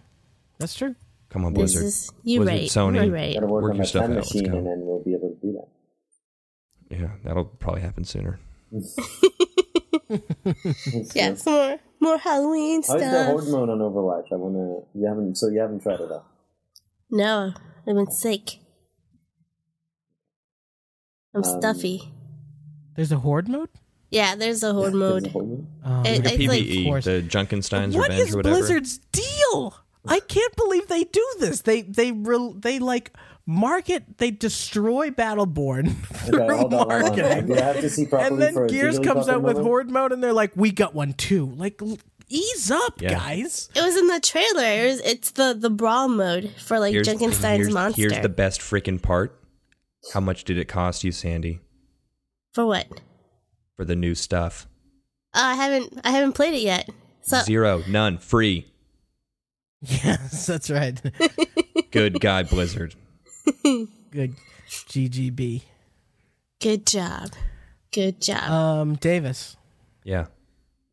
that's true. Come on, This Blizzard. is you Blizzard, right. Sony. You're right. Work Work on your my stuff out. Let's go. and then we'll be able to do that. Yeah, that'll probably happen sooner. Yeah, some more more Halloween stuff. How's the stuff. horde mode on Overwatch? I wanna. You haven't. So you haven't tried it out. No, I've been sick. I'm Um, stuffy. There's a horde mode. Yeah, there's a horde mode. horde mode? Um, It- Like it's like- PVE, Of course. the Junkenstein's what Revenge is or whatever. Blizzard's deal? I can't believe they do this. They they re- they like market. They destroy Battleborn through Okay, hold on, hold on. marketing, Did I have to see and then Gears comes out with moment? horde mode, and they're like, "We got one too." Like, ease up, Yeah. guys. It was in the trailer. It was, it's the the brawl mode for like Here's, Junkenstein's here's, monster. here's the best freaking part. How much did it cost you, Sandy, for what? for the new stuff? Uh, I haven't I haven't played it yet. So Zero, none, free. Yes, that's right. Good guy, Blizzard. Good, GGB. good job, good job. Um, Davis. Yeah.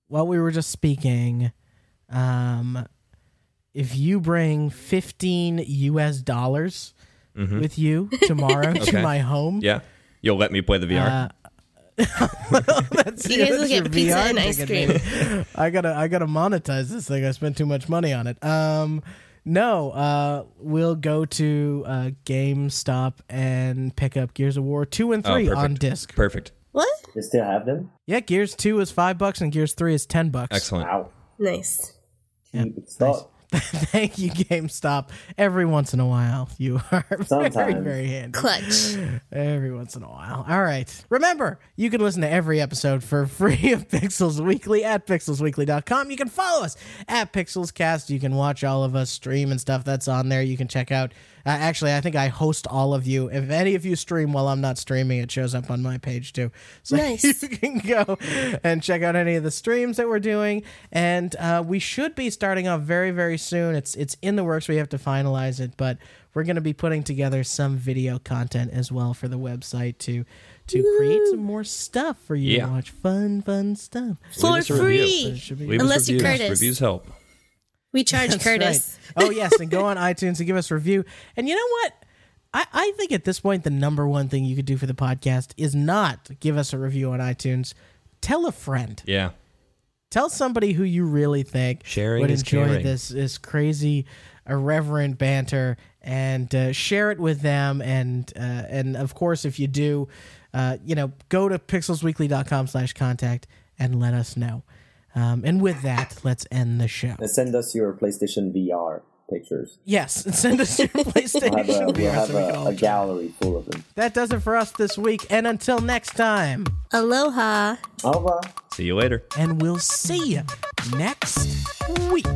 while we were just speaking, um, if you bring 15 US dollars with you tomorrow to Mm-hmm. My home, Yeah. You'll let me play the VR? uh, that's, You guys will that's get pizza VR and ice cream. I gotta, I gotta monetize this thing. I spent too much money on it. Um, no, uh, we'll go to uh, GameStop and pick up Gears of War two and Oh, three perfect. on disc. Perfect. what? You still have them? Yeah, Gears two is five bucks and Gears three is ten bucks. Excellent. Wow. Nice. Yeah, Stop. Thank you, GameStop. Every once in a while, you are very, very handy. Clutch. Every once in a while. All right. Remember, you can listen to every episode for free of Pixels Weekly at pixelsweekly.com. You can follow us at PixelsCast. You can watch all of us stream and stuff that's on there. You can check out. Uh, actually, I think I host all of you. If any of you stream while I'm not streaming, it shows up on my page too. So Nice. you can go and check out any of the streams that we're doing. And uh, we should be starting off very, very soon. It's it's in the works. We have to finalize it, but we're going to be putting together some video content as well for the website to to create some more stuff for you Yeah. to watch. Fun, fun stuff. For us review. free. It should Leave Unless us you're reviews. Curtis. Reviews help. We charge That's Curtis. right. Oh yes, and go on iTunes and give us a review. And you know what? I, I think at this point the number one thing you could do for the podcast is not give us a review on iTunes. Tell a friend. Yeah. Tell somebody who you really think Sharing would is enjoy caring. this this crazy irreverent banter and uh, share it with them and uh, and of course if you do uh, you know go to pixelsweekly.com slash contact and let us know um, and with that let's end the show And send us your PlayStation VR pictures. yes send us your We'll have playstation a, VR we'll have so we a, all a gallery full of them. that does it for us this week and until next time Aloha. Alva. See you later. and we'll see you next week